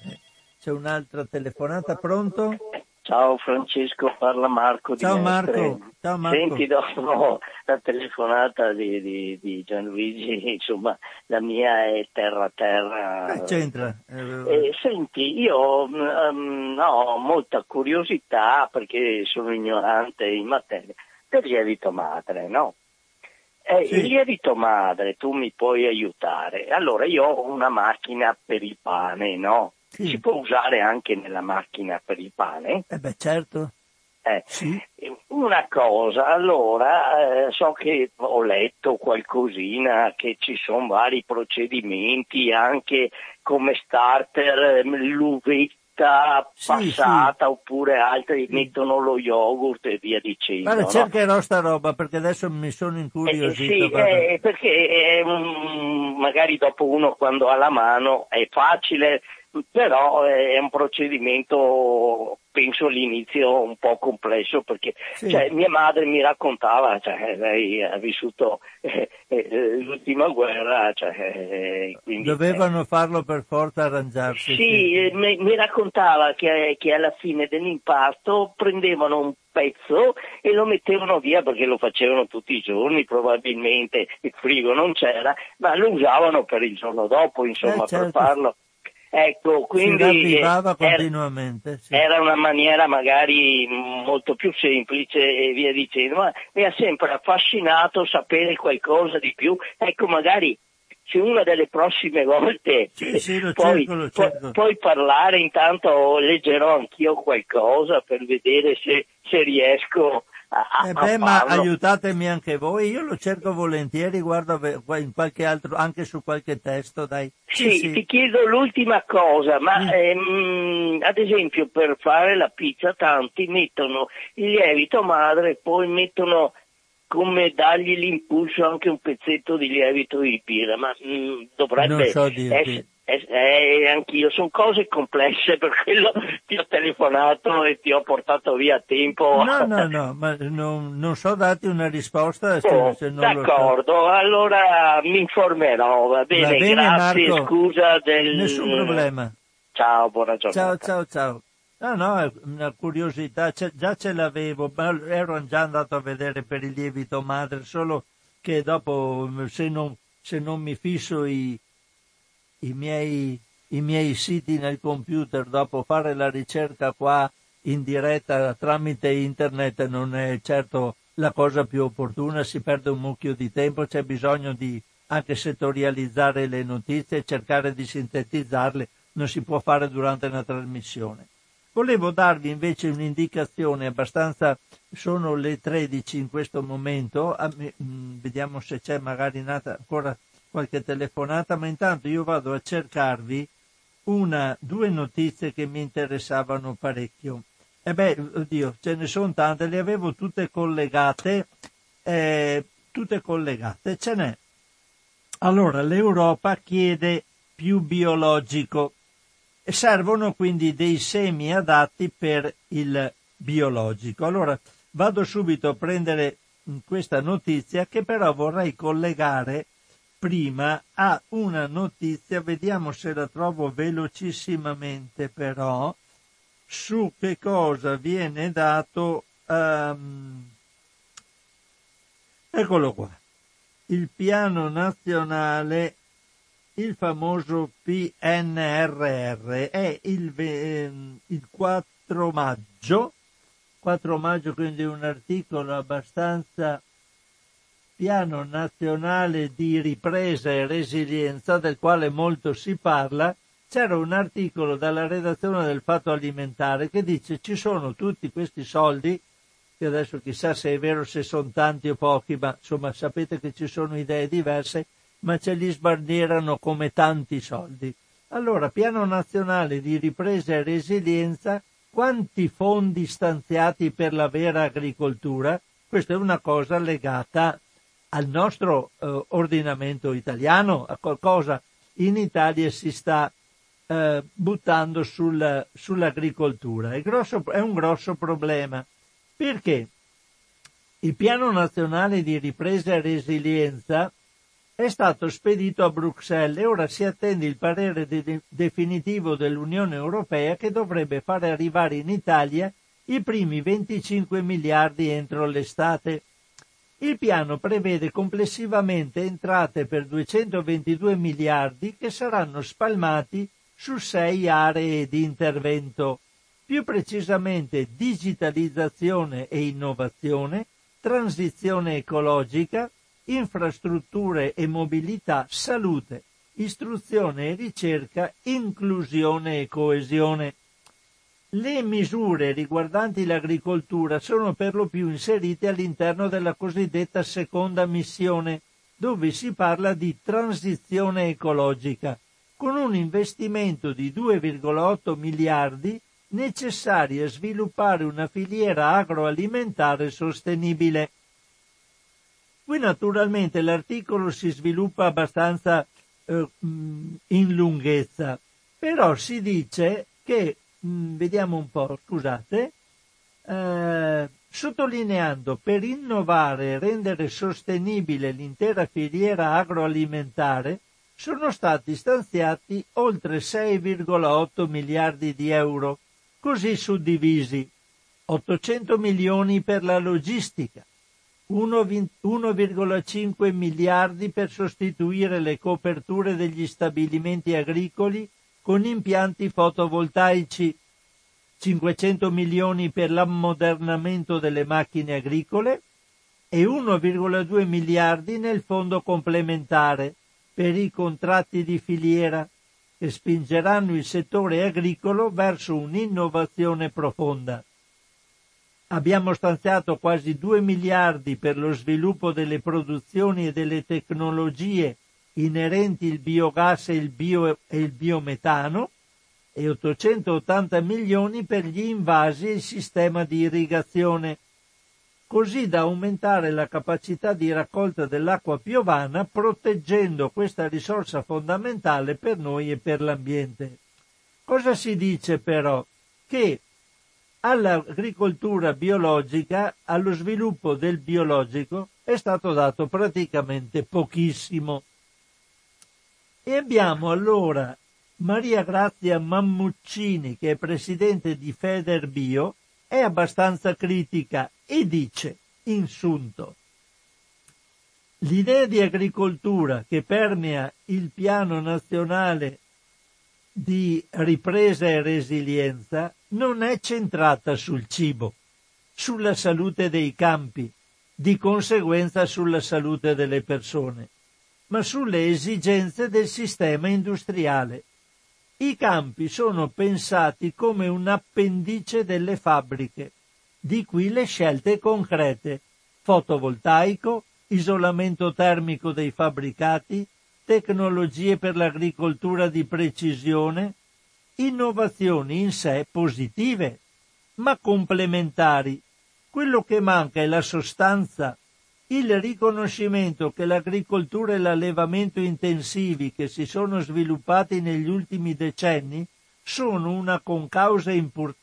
C'è un'altra telefonata, pronto? Ciao Francesco, parla Marco Ciao Marco. Ciao Marco. Senti, dopo la telefonata di, di, di, Gianluigi, insomma, la mia è terra-terra. Che c'entra? Eh, senti, io um, ho molta curiosità, perché sono ignorante in materia, del lievito madre, no? Eh, sì. Il lievito madre, tu mi puoi aiutare. Allora, io ho una macchina per il pane, no? Sì. Si può usare anche nella macchina per il pane? Eh beh, certo. Eh, sì. Una cosa, allora, eh, so che ho letto qualcosina, che ci sono vari procedimenti anche come starter, eh, l'uvetta sì, passata sì. oppure altri mettono lo yogurt e via dicendo. Guarda, no? cercherò sta roba perché adesso mi sono incuriosito. Eh, sì, eh, perché è, magari dopo uno quando ha la mano è facile però è un procedimento penso all'inizio un po' complesso perché sì. cioè, mia madre mi raccontava, cioè, lei ha vissuto eh, eh, l'ultima guerra. Cioè, eh, quindi, Dovevano eh, farlo per forza arrangiarsi. Sì. Eh, mi, mi, raccontava che, che, alla fine dell'impasto prendevano un pezzo e lo mettevano via perché lo facevano tutti i giorni, probabilmente il frigo non c'era, ma lo usavano per il giorno dopo, insomma, certo. per farlo. Ecco, quindi era, sì. era una maniera magari molto più semplice e via dicendo, ma mi ha sempre affascinato sapere qualcosa di più. Ecco, magari se una delle prossime volte sì, sì, puoi, cerco, cerco. puoi, parlare, intanto leggerò anch'io qualcosa per vedere se, se riesco a, eh beh, ma aiutatemi anche voi, io lo cerco volentieri, guardo in qualche altro, anche su qualche testo, dai. Sì, sì, sì. ti chiedo l'ultima cosa, ma mm. ehm, ad esempio per fare la pizza tanti mettono il lievito madre e poi mettono come dargli l'impulso anche un pezzetto di lievito di birra, ma mh, mm, dovrebbe so essere, eh, anch'io, sono cose complesse, per quello ti ho telefonato e ti ho portato via tempo. No, no, no, ma non, non so darti una risposta se, oh, se non D'accordo, so. allora mi informerò, va bene, va bene grazie, Marco, scusa del... Nessun problema. Ciao, buona giornata. Ciao, ciao, ciao. No, no, è una curiosità, già ce l'avevo, ma ero già andato a vedere per il lievito madre, solo che dopo se non, se non mi fisso i, i miei, i miei siti nel computer dopo fare la ricerca qua in diretta tramite internet non è certo la cosa più opportuna, si perde un mucchio di tempo, c'è bisogno di anche settorializzare le notizie, cercare di sintetizzarle, non si può fare durante una trasmissione. Volevo darvi invece un'indicazione abbastanza, sono le 13 in questo momento, mm, vediamo se c'è magari nata ancora qualche telefonata, ma intanto io vado a cercarvi una, due notizie che mi interessavano parecchio. E beh, oddio, ce ne sono tante, le avevo tutte collegate, eh, tutte collegate, ce n'è. Allora, l'Europa chiede più biologico e servono quindi dei semi adatti per il biologico. Allora, vado subito a prendere questa notizia che però vorrei collegare prima a una notizia, vediamo se la trovo velocissimamente però, su che cosa viene dato. Um, eccolo qua. Il piano nazionale, il famoso PNRR, è il, ehm, il 4 maggio, 4 maggio quindi un articolo abbastanza piano nazionale di ripresa e resilienza del quale molto si parla, c'era un articolo dalla redazione del Fatto Alimentare che dice ci sono tutti questi soldi, che adesso chissà se è vero se sono tanti o pochi, ma insomma sapete che ci sono idee diverse, ma ce li sbandierano come tanti soldi. Allora, Piano Nazionale di Ripresa e Resilienza, quanti fondi stanziati per la vera agricoltura? Questa è una cosa legata al nostro eh, ordinamento italiano, a qualcosa in Italia si sta eh, buttando sul, sull'agricoltura. È, grosso, è un grosso problema perché il piano nazionale di ripresa e resilienza è stato spedito a Bruxelles e ora si attende il parere de- definitivo dell'Unione Europea che dovrebbe fare arrivare in Italia i primi 25 miliardi entro l'estate. Il piano prevede complessivamente entrate per 222 miliardi che saranno spalmati su sei aree di intervento, più precisamente digitalizzazione e innovazione, transizione ecologica, infrastrutture e mobilità, salute, istruzione e ricerca, inclusione e coesione. Le misure riguardanti l'agricoltura sono per lo più inserite all'interno della cosiddetta seconda missione, dove si parla di transizione ecologica, con un investimento di 2,8 miliardi necessari a sviluppare una filiera agroalimentare sostenibile. Qui naturalmente l'articolo si sviluppa abbastanza eh, in lunghezza, però si dice che, mh, vediamo un po', scusate, eh, sottolineando per innovare e rendere sostenibile l'intera filiera agroalimentare, sono stati stanziati oltre 6,8 miliardi di euro, così suddivisi. 800 milioni per la logistica, 1,5 miliardi per sostituire le coperture degli stabilimenti agricoli con impianti fotovoltaici, 500 milioni per l'ammodernamento delle macchine agricole e 1,2 miliardi nel fondo complementare per i contratti di filiera che spingeranno il settore agricolo verso un'innovazione profonda. Abbiamo stanziato quasi 2 miliardi per lo sviluppo delle produzioni e delle tecnologie inerenti il biogas e il, bio, e il biometano e 880 milioni per gli invasi e il sistema di irrigazione così da aumentare la capacità di raccolta dell'acqua piovana proteggendo questa risorsa fondamentale per noi e per l'ambiente. Cosa si dice però? Che all'agricoltura biologica, allo sviluppo del biologico, è stato dato praticamente pochissimo. E abbiamo allora Maria Grazia Mammuccini, che è presidente di Federbio, è abbastanza critica e dice, insunto, l'idea di agricoltura che permea il piano nazionale di ripresa e resilienza non è centrata sul cibo, sulla salute dei campi, di conseguenza sulla salute delle persone, ma sulle esigenze del sistema industriale i campi sono pensati come un appendice delle fabbriche, di qui le scelte concrete, fotovoltaico, isolamento termico dei fabbricati, tecnologie per l'agricoltura di precisione, innovazioni in sé positive, ma complementari. Quello che manca è la sostanza il riconoscimento che l'agricoltura e l'allevamento intensivi che si sono sviluppati negli ultimi decenni sono una concausa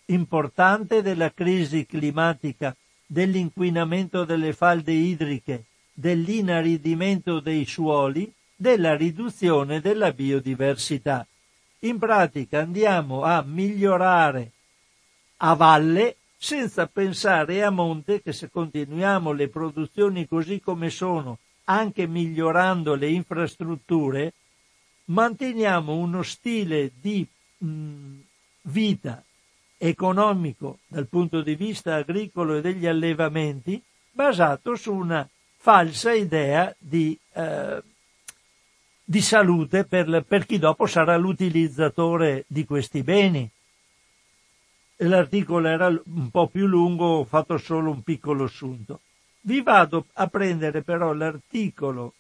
importante della crisi climatica, dell'inquinamento delle falde idriche, dell'inaridimento dei suoli, della riduzione della biodiversità. In pratica andiamo a migliorare a valle senza pensare a monte che se continuiamo le produzioni così come sono, anche migliorando le infrastrutture, manteniamo uno stile di mh, vita economico dal punto di vista agricolo e degli allevamenti basato su una falsa idea di, eh, di salute per, per chi dopo sarà l'utilizzatore di questi beni. L'articolo era un po' più lungo, ho fatto solo un piccolo assunto. Vi vado a prendere però l'articolo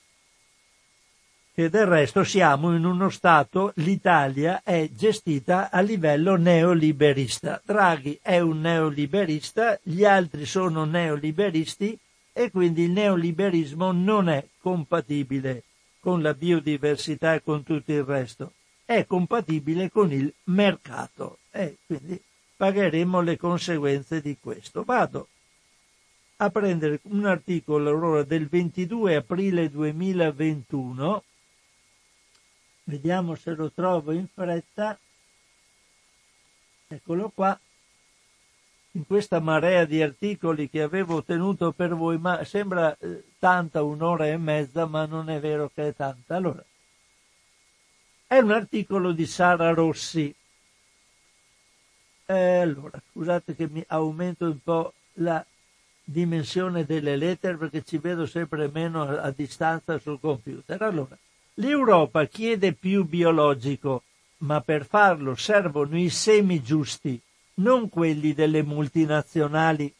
che del resto siamo in uno Stato, l'Italia è gestita a livello neoliberista. Draghi è un neoliberista, gli altri sono neoliberisti e quindi il neoliberismo non è compatibile con la biodiversità e con tutto il resto, è compatibile con il mercato e quindi pagheremo le conseguenze di questo. Vado a prendere un articolo allora del 22 aprile 2021 Vediamo se lo trovo in fretta. Eccolo qua. In questa marea di articoli che avevo tenuto per voi, ma sembra eh, tanta un'ora e mezza, ma non è vero che è tanta. Allora, è un articolo di Sara Rossi. Eh, allora, scusate che mi aumento un po' la dimensione delle lettere perché ci vedo sempre meno a, a distanza sul computer. Allora, L'Europa chiede più biologico, ma per farlo servono i semi giusti, non quelli delle multinazionali.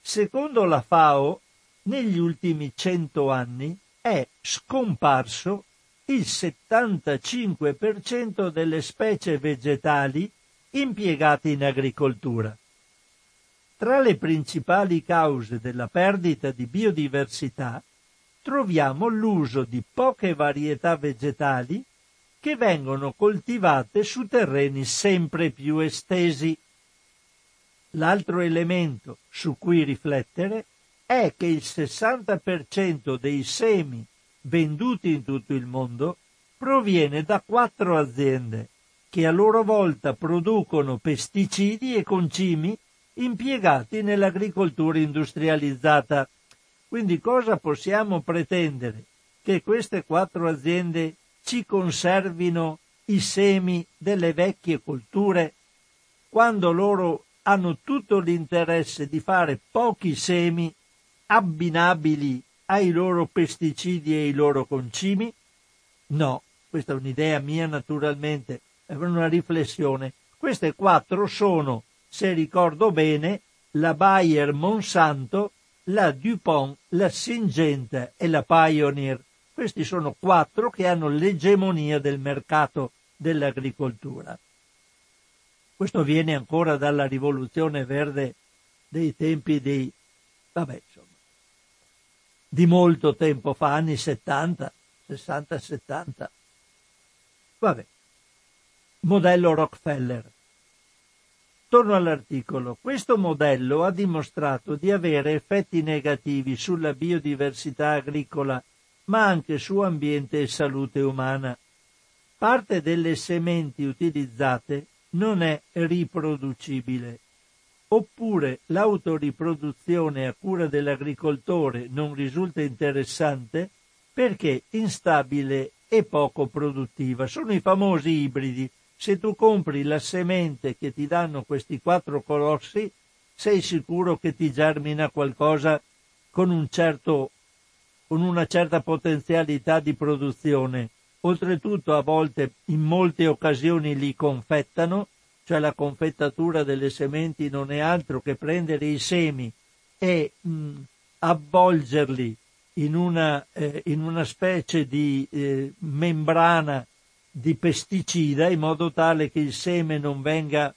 Secondo la FAO, negli ultimi cento anni è scomparso il 75% delle specie vegetali impiegate in agricoltura. Tra le principali cause della perdita di biodiversità troviamo l'uso di poche varietà vegetali che vengono coltivate su terreni sempre più estesi. L'altro elemento su cui riflettere è che il 60% dei semi venduti in tutto il mondo proviene da quattro aziende che a loro volta producono pesticidi e concimi impiegati nell'agricoltura industrializzata. Quindi cosa possiamo pretendere? Che queste quattro aziende ci conservino i semi delle vecchie colture quando loro hanno tutto l'interesse di fare pochi semi abbinabili ai loro pesticidi e ai loro concimi? No, questa è un'idea mia naturalmente, una riflessione. Queste quattro sono, se ricordo bene, la Bayer Monsanto, la DuPont, la Syngenta e la Pioneer. Questi sono quattro che hanno l'egemonia del mercato dell'agricoltura. Questo viene ancora dalla rivoluzione verde dei tempi dei, vabbè, insomma, di molto tempo fa, anni 70, 60-70. Vabbè. Modello Rockefeller. Torno all'articolo. Questo modello ha dimostrato di avere effetti negativi sulla biodiversità agricola, ma anche su ambiente e salute umana. Parte delle sementi utilizzate non è riproducibile. Oppure l'autoriproduzione a cura dell'agricoltore non risulta interessante perché instabile e poco produttiva. Sono i famosi ibridi se tu compri la semente che ti danno questi quattro colossi, sei sicuro che ti germina qualcosa con, un certo, con una certa potenzialità di produzione. Oltretutto a volte, in molte occasioni li confettano, cioè la confettatura delle sementi non è altro che prendere i semi e mh, avvolgerli in una, eh, in una specie di eh, membrana di pesticida in modo tale che il seme non venga,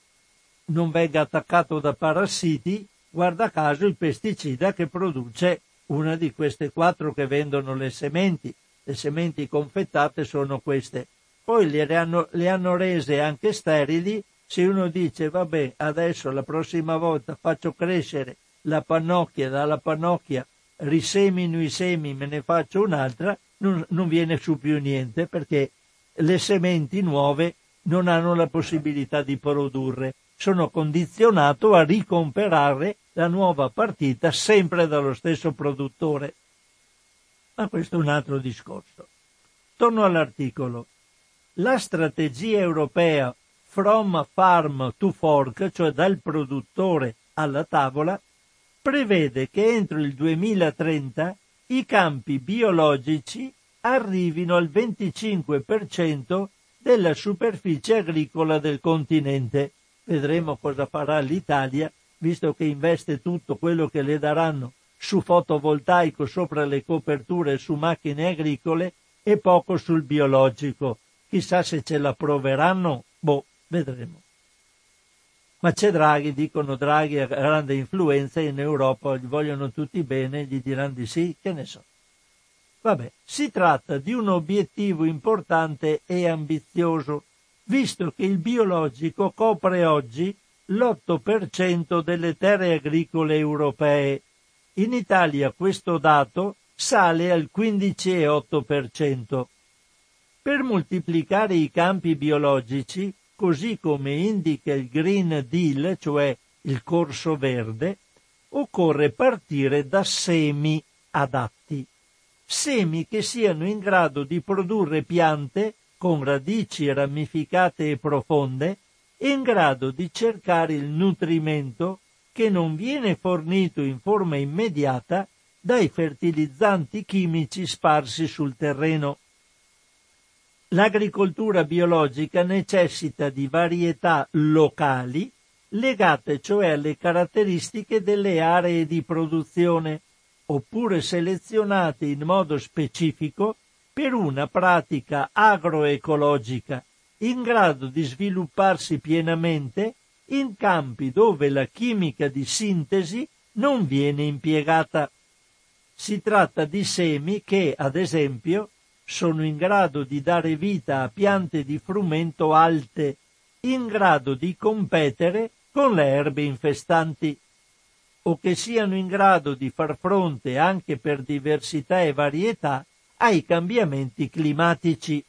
non venga attaccato da parassiti, guarda caso il pesticida che produce una di queste quattro che vendono le sementi. Le sementi confettate sono queste. Poi le hanno, le hanno rese anche sterili. Se uno dice vabbè adesso la prossima volta faccio crescere la pannocchia, dalla pannocchia risemino i semi, me ne faccio un'altra, non, non viene su più niente perché le sementi nuove non hanno la possibilità di produrre. Sono condizionato a ricomperare la nuova partita sempre dallo stesso produttore. Ma questo è un altro discorso. Torno all'articolo. La strategia europea From Farm to Fork, cioè dal produttore alla tavola, prevede che entro il 2030 i campi biologici arrivino al 25% della superficie agricola del continente. Vedremo cosa farà l'Italia, visto che investe tutto quello che le daranno su fotovoltaico sopra le coperture su macchine agricole e poco sul biologico. Chissà se ce la proveranno, boh, vedremo. Ma c'è Draghi, dicono Draghi ha grande influenza in Europa, gli vogliono tutti bene, gli diranno di sì, che ne so. Vabbè, si tratta di un obiettivo importante e ambizioso, visto che il biologico copre oggi l'8% delle terre agricole europee. In Italia questo dato sale al 15,8%. Per moltiplicare i campi biologici, così come indica il Green Deal, cioè il corso verde, occorre partire da semi adatti semi che siano in grado di produrre piante con radici ramificate e profonde e in grado di cercare il nutrimento che non viene fornito in forma immediata dai fertilizzanti chimici sparsi sul terreno. L'agricoltura biologica necessita di varietà locali legate cioè alle caratteristiche delle aree di produzione oppure selezionate in modo specifico per una pratica agroecologica in grado di svilupparsi pienamente in campi dove la chimica di sintesi non viene impiegata. Si tratta di semi che, ad esempio, sono in grado di dare vita a piante di frumento alte, in grado di competere con le erbe infestanti o che siano in grado di far fronte anche per diversità e varietà ai cambiamenti climatici.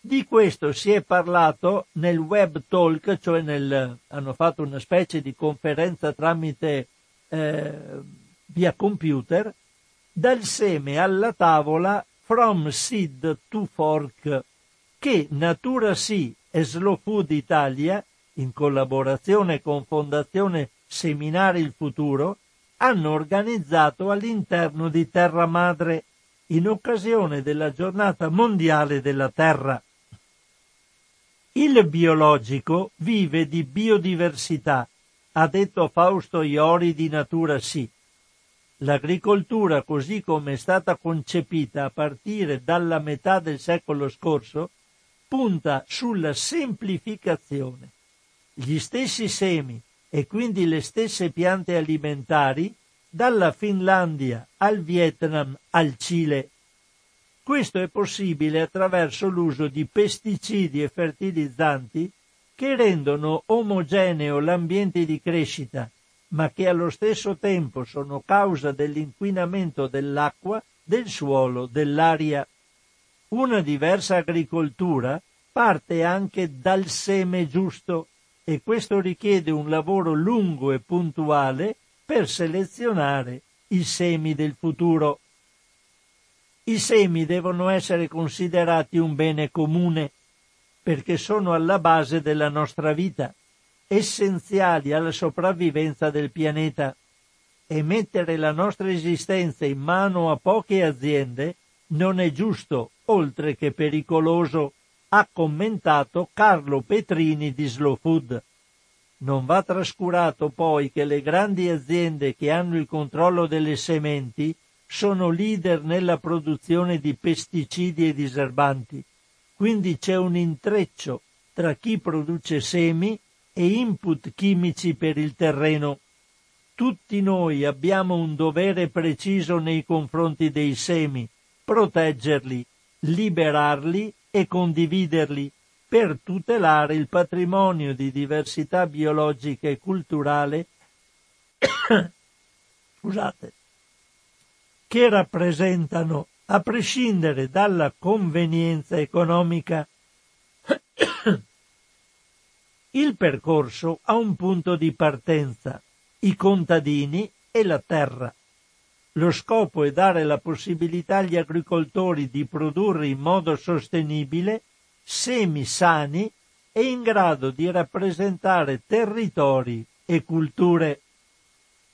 Di questo si è parlato nel web talk, cioè nel, hanno fatto una specie di conferenza tramite eh, via computer, dal seme alla tavola From Seed to Fork, che Natura Sì e Slow Food Italia, in collaborazione con Fondazione Seminare il futuro hanno organizzato all'interno di Terra Madre in occasione della giornata mondiale della Terra. Il biologico vive di biodiversità, ha detto Fausto Iori di Natura Sì. L'agricoltura così come è stata concepita a partire dalla metà del secolo scorso punta sulla semplificazione. Gli stessi semi, e quindi le stesse piante alimentari dalla Finlandia al Vietnam al Cile. Questo è possibile attraverso l'uso di pesticidi e fertilizzanti che rendono omogeneo l'ambiente di crescita, ma che allo stesso tempo sono causa dell'inquinamento dell'acqua, del suolo, dell'aria. Una diversa agricoltura parte anche dal seme giusto, e questo richiede un lavoro lungo e puntuale per selezionare i semi del futuro. I semi devono essere considerati un bene comune perché sono alla base della nostra vita, essenziali alla sopravvivenza del pianeta e mettere la nostra esistenza in mano a poche aziende non è giusto, oltre che pericoloso ha commentato Carlo Petrini di Slow Food. Non va trascurato poi che le grandi aziende che hanno il controllo delle sementi sono leader nella produzione di pesticidi e diserbanti, quindi c'è un intreccio tra chi produce semi e input chimici per il terreno. Tutti noi abbiamo un dovere preciso nei confronti dei semi, proteggerli, liberarli e condividerli per tutelare il patrimonio di diversità biologica e culturale scusate, che rappresentano, a prescindere dalla convenienza economica, il percorso ha un punto di partenza, i contadini e la terra. Lo scopo è dare la possibilità agli agricoltori di produrre in modo sostenibile semi sani e in grado di rappresentare territori e culture.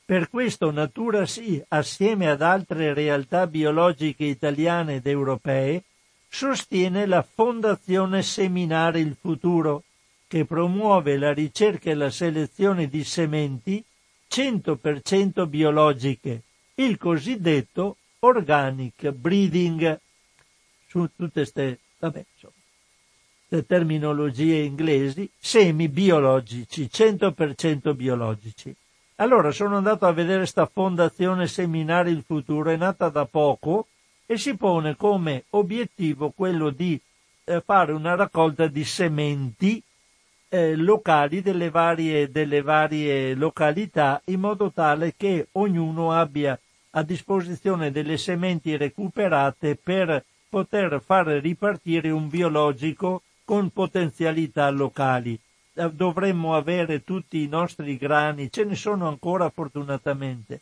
Per questo Natura Sì, assieme ad altre realtà biologiche italiane ed europee, sostiene la Fondazione Seminare il Futuro, che promuove la ricerca e la selezione di sementi 100% biologiche, il cosiddetto organic breeding. Su tutte queste, vabbè, insomma, terminologie inglesi, semi biologici, 100% biologici. Allora sono andato a vedere sta fondazione Seminare il Futuro, è nata da poco e si pone come obiettivo quello di eh, fare una raccolta di sementi eh, locali delle varie, delle varie località in modo tale che ognuno abbia a disposizione delle sementi recuperate per poter far ripartire un biologico con potenzialità locali. Eh, dovremmo avere tutti i nostri grani, ce ne sono ancora fortunatamente,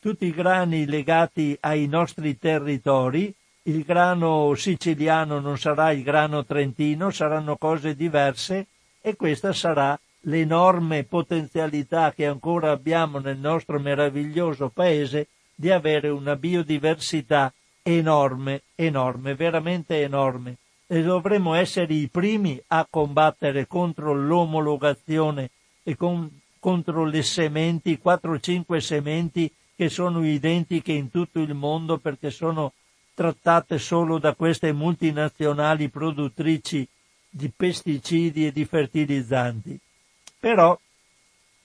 tutti i grani legati ai nostri territori, il grano siciliano non sarà il grano trentino, saranno cose diverse e questa sarà l'enorme potenzialità che ancora abbiamo nel nostro meraviglioso paese di avere una biodiversità enorme, enorme, veramente enorme. E dovremmo essere i primi a combattere contro l'omologazione e con, contro le sementi, 4-5 sementi che sono identiche in tutto il mondo perché sono trattate solo da queste multinazionali produttrici di pesticidi e di fertilizzanti. Però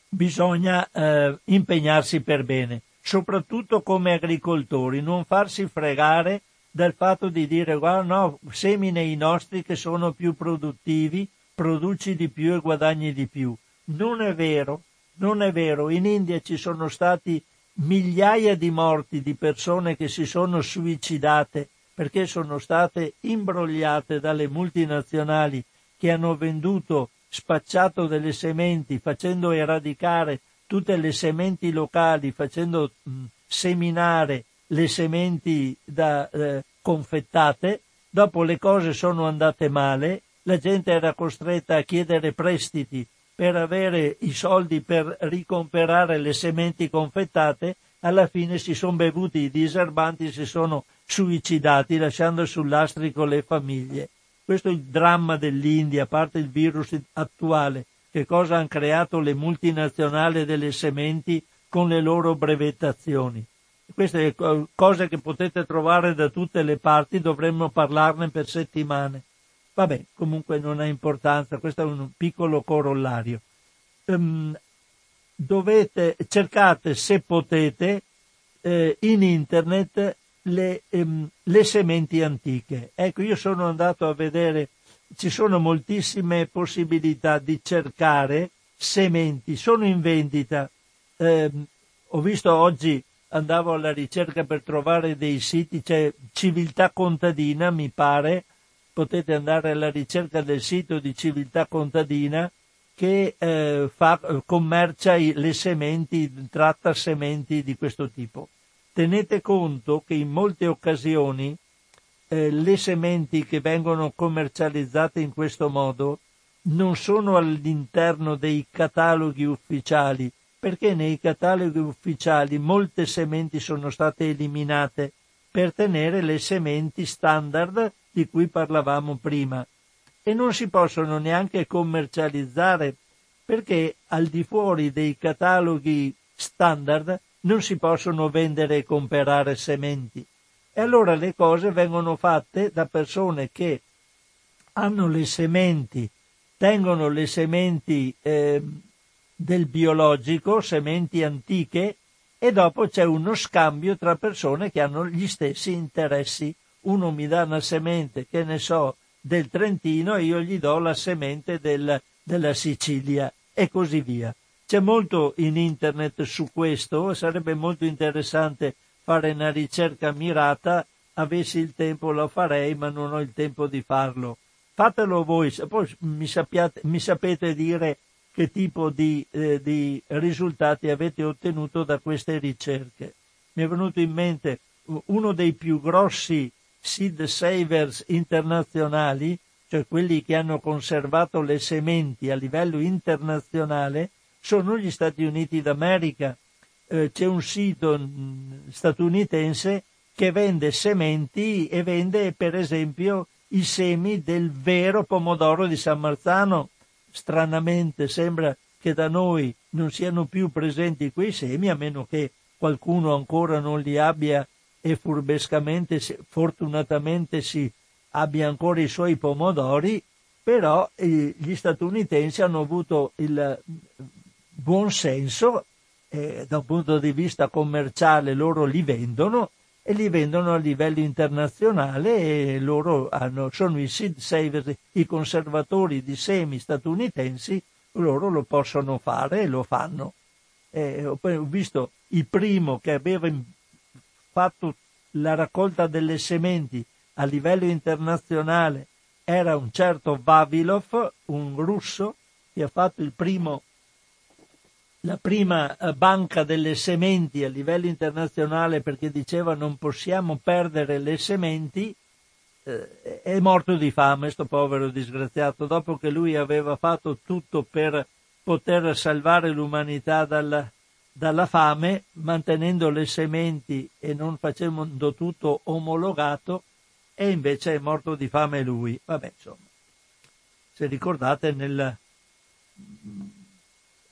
bisogna eh, impegnarsi per bene, soprattutto come agricoltori, non farsi fregare dal fatto di dire guarda no, semine i nostri che sono più produttivi, produci di più e guadagni di più. Non è vero, non è vero. In India ci sono stati migliaia di morti di persone che si sono suicidate perché sono state imbrogliate dalle multinazionali che hanno venduto, spacciato delle sementi, facendo eradicare tutte le sementi locali, facendo mh, seminare le sementi da, eh, confettate, dopo le cose sono andate male, la gente era costretta a chiedere prestiti per avere i soldi per ricomperare le sementi confettate, alla fine si sono bevuti i diserbanti, si sono suicidati lasciando sul lastrico le famiglie. Questo è il dramma dell'India, a parte il virus attuale, che cosa hanno creato le multinazionali delle sementi con le loro brevettazioni. Queste cose che potete trovare da tutte le parti, dovremmo parlarne per settimane. Vabbè, comunque non ha importanza, questo è un piccolo corollario. Um, dovete, cercate se potete eh, in internet le, ehm, le, sementi antiche. Ecco, io sono andato a vedere, ci sono moltissime possibilità di cercare sementi, sono in vendita. Eh, ho visto oggi, andavo alla ricerca per trovare dei siti, c'è Civiltà Contadina, mi pare, potete andare alla ricerca del sito di civiltà contadina che eh, fa, commercia le sementi, tratta sementi di questo tipo. Tenete conto che in molte occasioni eh, le sementi che vengono commercializzate in questo modo non sono all'interno dei cataloghi ufficiali, perché nei cataloghi ufficiali molte sementi sono state eliminate per tenere le sementi standard di cui parlavamo prima e non si possono neanche commercializzare perché al di fuori dei cataloghi standard non si possono vendere e comprare sementi. E allora le cose vengono fatte da persone che hanno le sementi, tengono le sementi eh, del biologico, sementi antiche, e dopo c'è uno scambio tra persone che hanno gli stessi interessi uno mi dà una semente, che ne so, del Trentino e io gli do la semente del, della Sicilia e così via. C'è molto in internet su questo, sarebbe molto interessante fare una ricerca mirata, avessi il tempo lo farei, ma non ho il tempo di farlo. Fatelo voi, poi mi, sappiate, mi sapete dire che tipo di, eh, di risultati avete ottenuto da queste ricerche. Mi è venuto in mente uno dei più grossi seed savers internazionali, cioè quelli che hanno conservato le sementi a livello internazionale, sono gli Stati Uniti d'America. Eh, c'è un sito mm, statunitense che vende sementi e vende per esempio i semi del vero pomodoro di San Marzano. Stranamente sembra che da noi non siano più presenti quei semi, a meno che qualcuno ancora non li abbia e furbescamente, fortunatamente si abbia ancora i suoi pomodori, però eh, gli statunitensi hanno avuto il buon senso, eh, da un punto di vista commerciale loro li vendono e li vendono a livello internazionale e loro hanno, sono i seed savers, i conservatori di semi statunitensi, loro lo possono fare e lo fanno. Eh, ho visto il primo che aveva fatto la raccolta delle sementi a livello internazionale era un certo Vavilov, un russo, che ha fatto il primo, la prima eh, banca delle sementi a livello internazionale perché diceva non possiamo perdere le sementi, eh, è morto di fame, sto povero disgraziato, dopo che lui aveva fatto tutto per poter salvare l'umanità dalla, dalla fame, mantenendo le sementi e non facendo tutto omologato, e invece è morto di fame lui. Vabbè, insomma, se ricordate nel,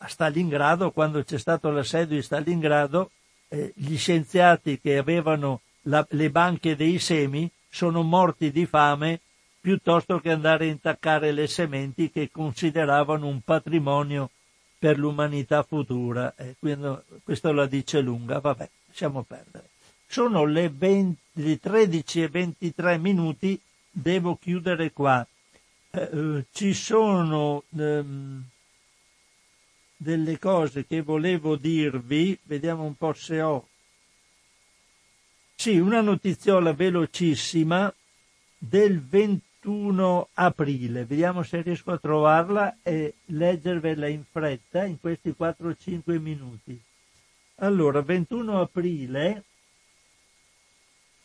a Stalingrado, quando c'è stato l'assedio di Stalingrado, eh, gli scienziati che avevano la, le banche dei semi sono morti di fame piuttosto che andare a intaccare le sementi che consideravano un patrimonio per l'umanità futura. Eh, quindi, questo la dice lunga, vabbè, lasciamo perdere. Sono le, 20, le 13 e 23 minuti, devo chiudere qua. Eh, eh, ci sono ehm, delle cose che volevo dirvi, vediamo un po' se ho. Sì, una notiziola velocissima del 21 aprile. Vediamo se riesco a trovarla e leggervela in fretta in questi 4-5 minuti. Allora, 21 aprile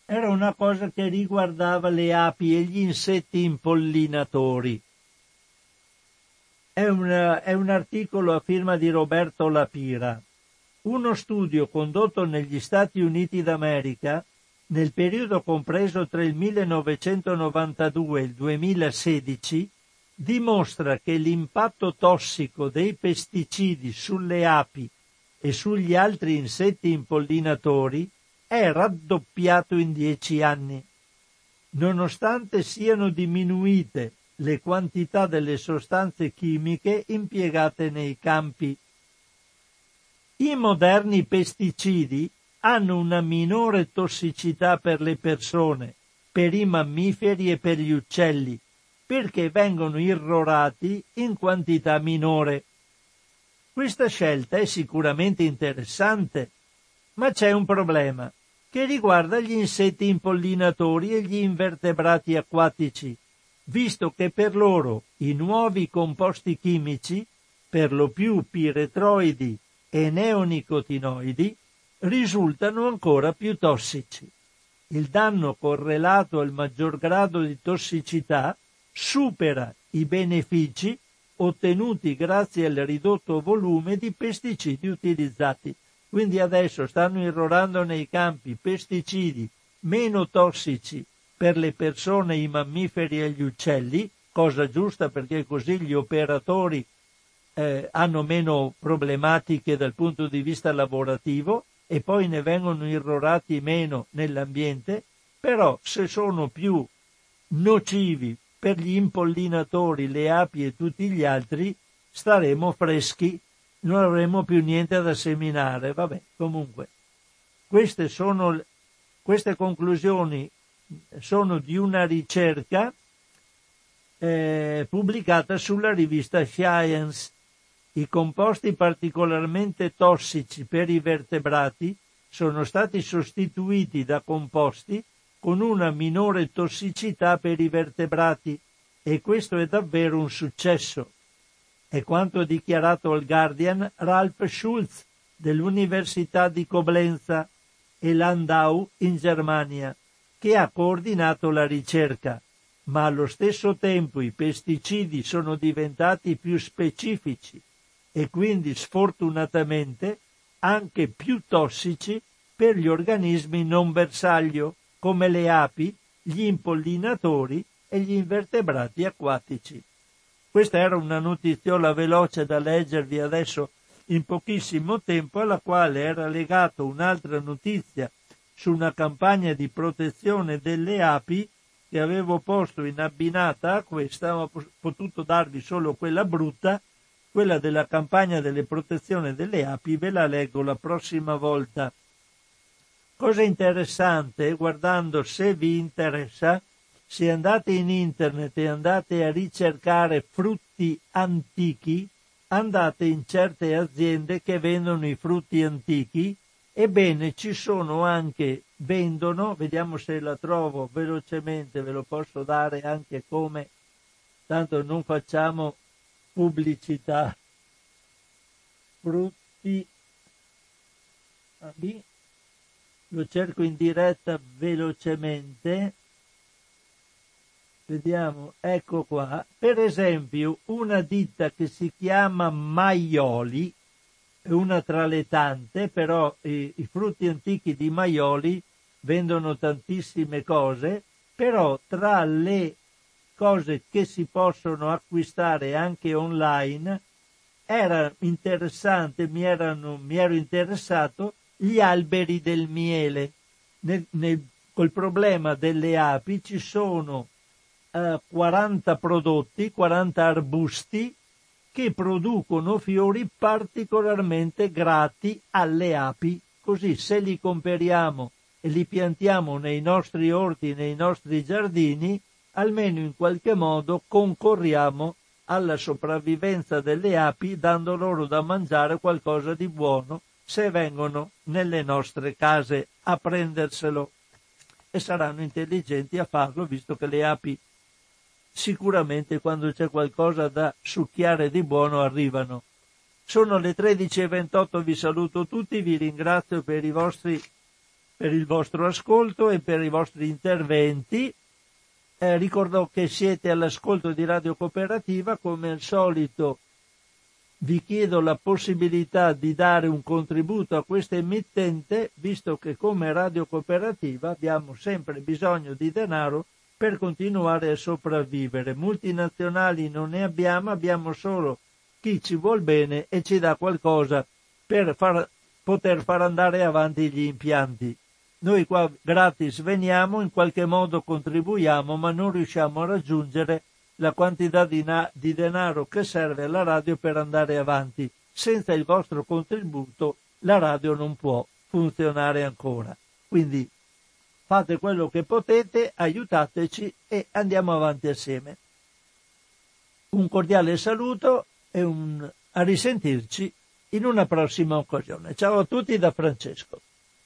era una cosa che riguardava le api e gli insetti impollinatori. È un, è un articolo a firma di Roberto Lapira. Uno studio condotto negli Stati Uniti d'America nel periodo compreso tra il 1992 e il 2016 dimostra che l'impatto tossico dei pesticidi sulle api e sugli altri insetti impollinatori è raddoppiato in dieci anni. Nonostante siano diminuite le quantità delle sostanze chimiche impiegate nei campi. I moderni pesticidi hanno una minore tossicità per le persone, per i mammiferi e per gli uccelli, perché vengono irrorati in quantità minore. Questa scelta è sicuramente interessante, ma c'è un problema che riguarda gli insetti impollinatori e gli invertebrati acquatici, visto che per loro i nuovi composti chimici, per lo più piretroidi e neonicotinoidi, risultano ancora più tossici. Il danno correlato al maggior grado di tossicità supera i benefici ottenuti grazie al ridotto volume di pesticidi utilizzati. Quindi adesso stanno irrorando nei campi pesticidi meno tossici per le persone, i mammiferi e gli uccelli, cosa giusta perché così gli operatori eh, hanno meno problematiche dal punto di vista lavorativo e poi ne vengono irrorati meno nell'ambiente, però se sono più nocivi per gli impollinatori, le api e tutti gli altri, staremo freschi non avremo più niente da seminare. Vabbè, comunque, queste, sono, queste conclusioni sono di una ricerca eh, pubblicata sulla rivista Science. I composti particolarmente tossici per i vertebrati sono stati sostituiti da composti con una minore tossicità per i vertebrati e questo è davvero un successo è quanto dichiarato al Guardian Ralph Schulz dell'Università di Coblenza e Landau in Germania, che ha coordinato la ricerca, ma allo stesso tempo i pesticidi sono diventati più specifici e quindi sfortunatamente anche più tossici per gli organismi non bersaglio, come le api, gli impollinatori e gli invertebrati acquatici. Questa era una notiziola veloce da leggervi adesso in pochissimo tempo, alla quale era legata un'altra notizia su una campagna di protezione delle api che avevo posto in abbinata a questa, ho potuto darvi solo quella brutta, quella della campagna delle protezione delle api, ve la leggo la prossima volta. Cosa interessante, guardando se vi interessa, se andate in internet e andate a ricercare frutti antichi, andate in certe aziende che vendono i frutti antichi, ebbene ci sono anche, vendono, vediamo se la trovo velocemente, ve lo posso dare anche come, tanto non facciamo pubblicità. Frutti, lo cerco in diretta velocemente. Vediamo, ecco qua. Per esempio, una ditta che si chiama Maioli, una tra le tante, però i, i frutti antichi di Maioli vendono tantissime cose, però tra le cose che si possono acquistare anche online era interessante, mi, erano, mi ero interessato gli alberi del miele. Nel, nel, col problema delle api ci sono eh, 40 prodotti, 40 arbusti che producono fiori particolarmente grati alle api. Così se li comperiamo e li piantiamo nei nostri orti, nei nostri giardini, almeno in qualche modo concorriamo alla sopravvivenza delle api dando loro da mangiare qualcosa di buono se vengono nelle nostre case a prenderselo e saranno intelligenti a farlo visto che le api sicuramente quando c'è qualcosa da succhiare di buono arrivano. Sono le 13.28, vi saluto tutti, vi ringrazio per, vostri, per il vostro ascolto e per i vostri interventi. Eh, ricordo che siete all'ascolto di Radio Cooperativa, come al solito vi chiedo la possibilità di dare un contributo a questa emittente, visto che come Radio Cooperativa abbiamo sempre bisogno di denaro per continuare a sopravvivere. Multinazionali non ne abbiamo, abbiamo solo chi ci vuol bene e ci dà qualcosa per far, poter far andare avanti gli impianti. Noi qua gratis veniamo, in qualche modo contribuiamo, ma non riusciamo a raggiungere la quantità di, na- di denaro che serve alla radio per andare avanti. Senza il vostro contributo la radio non può funzionare ancora. Quindi fate quello che potete, aiutateci e andiamo avanti assieme. Un cordiale saluto e un, a risentirci in una prossima occasione. Ciao a tutti da Francesco.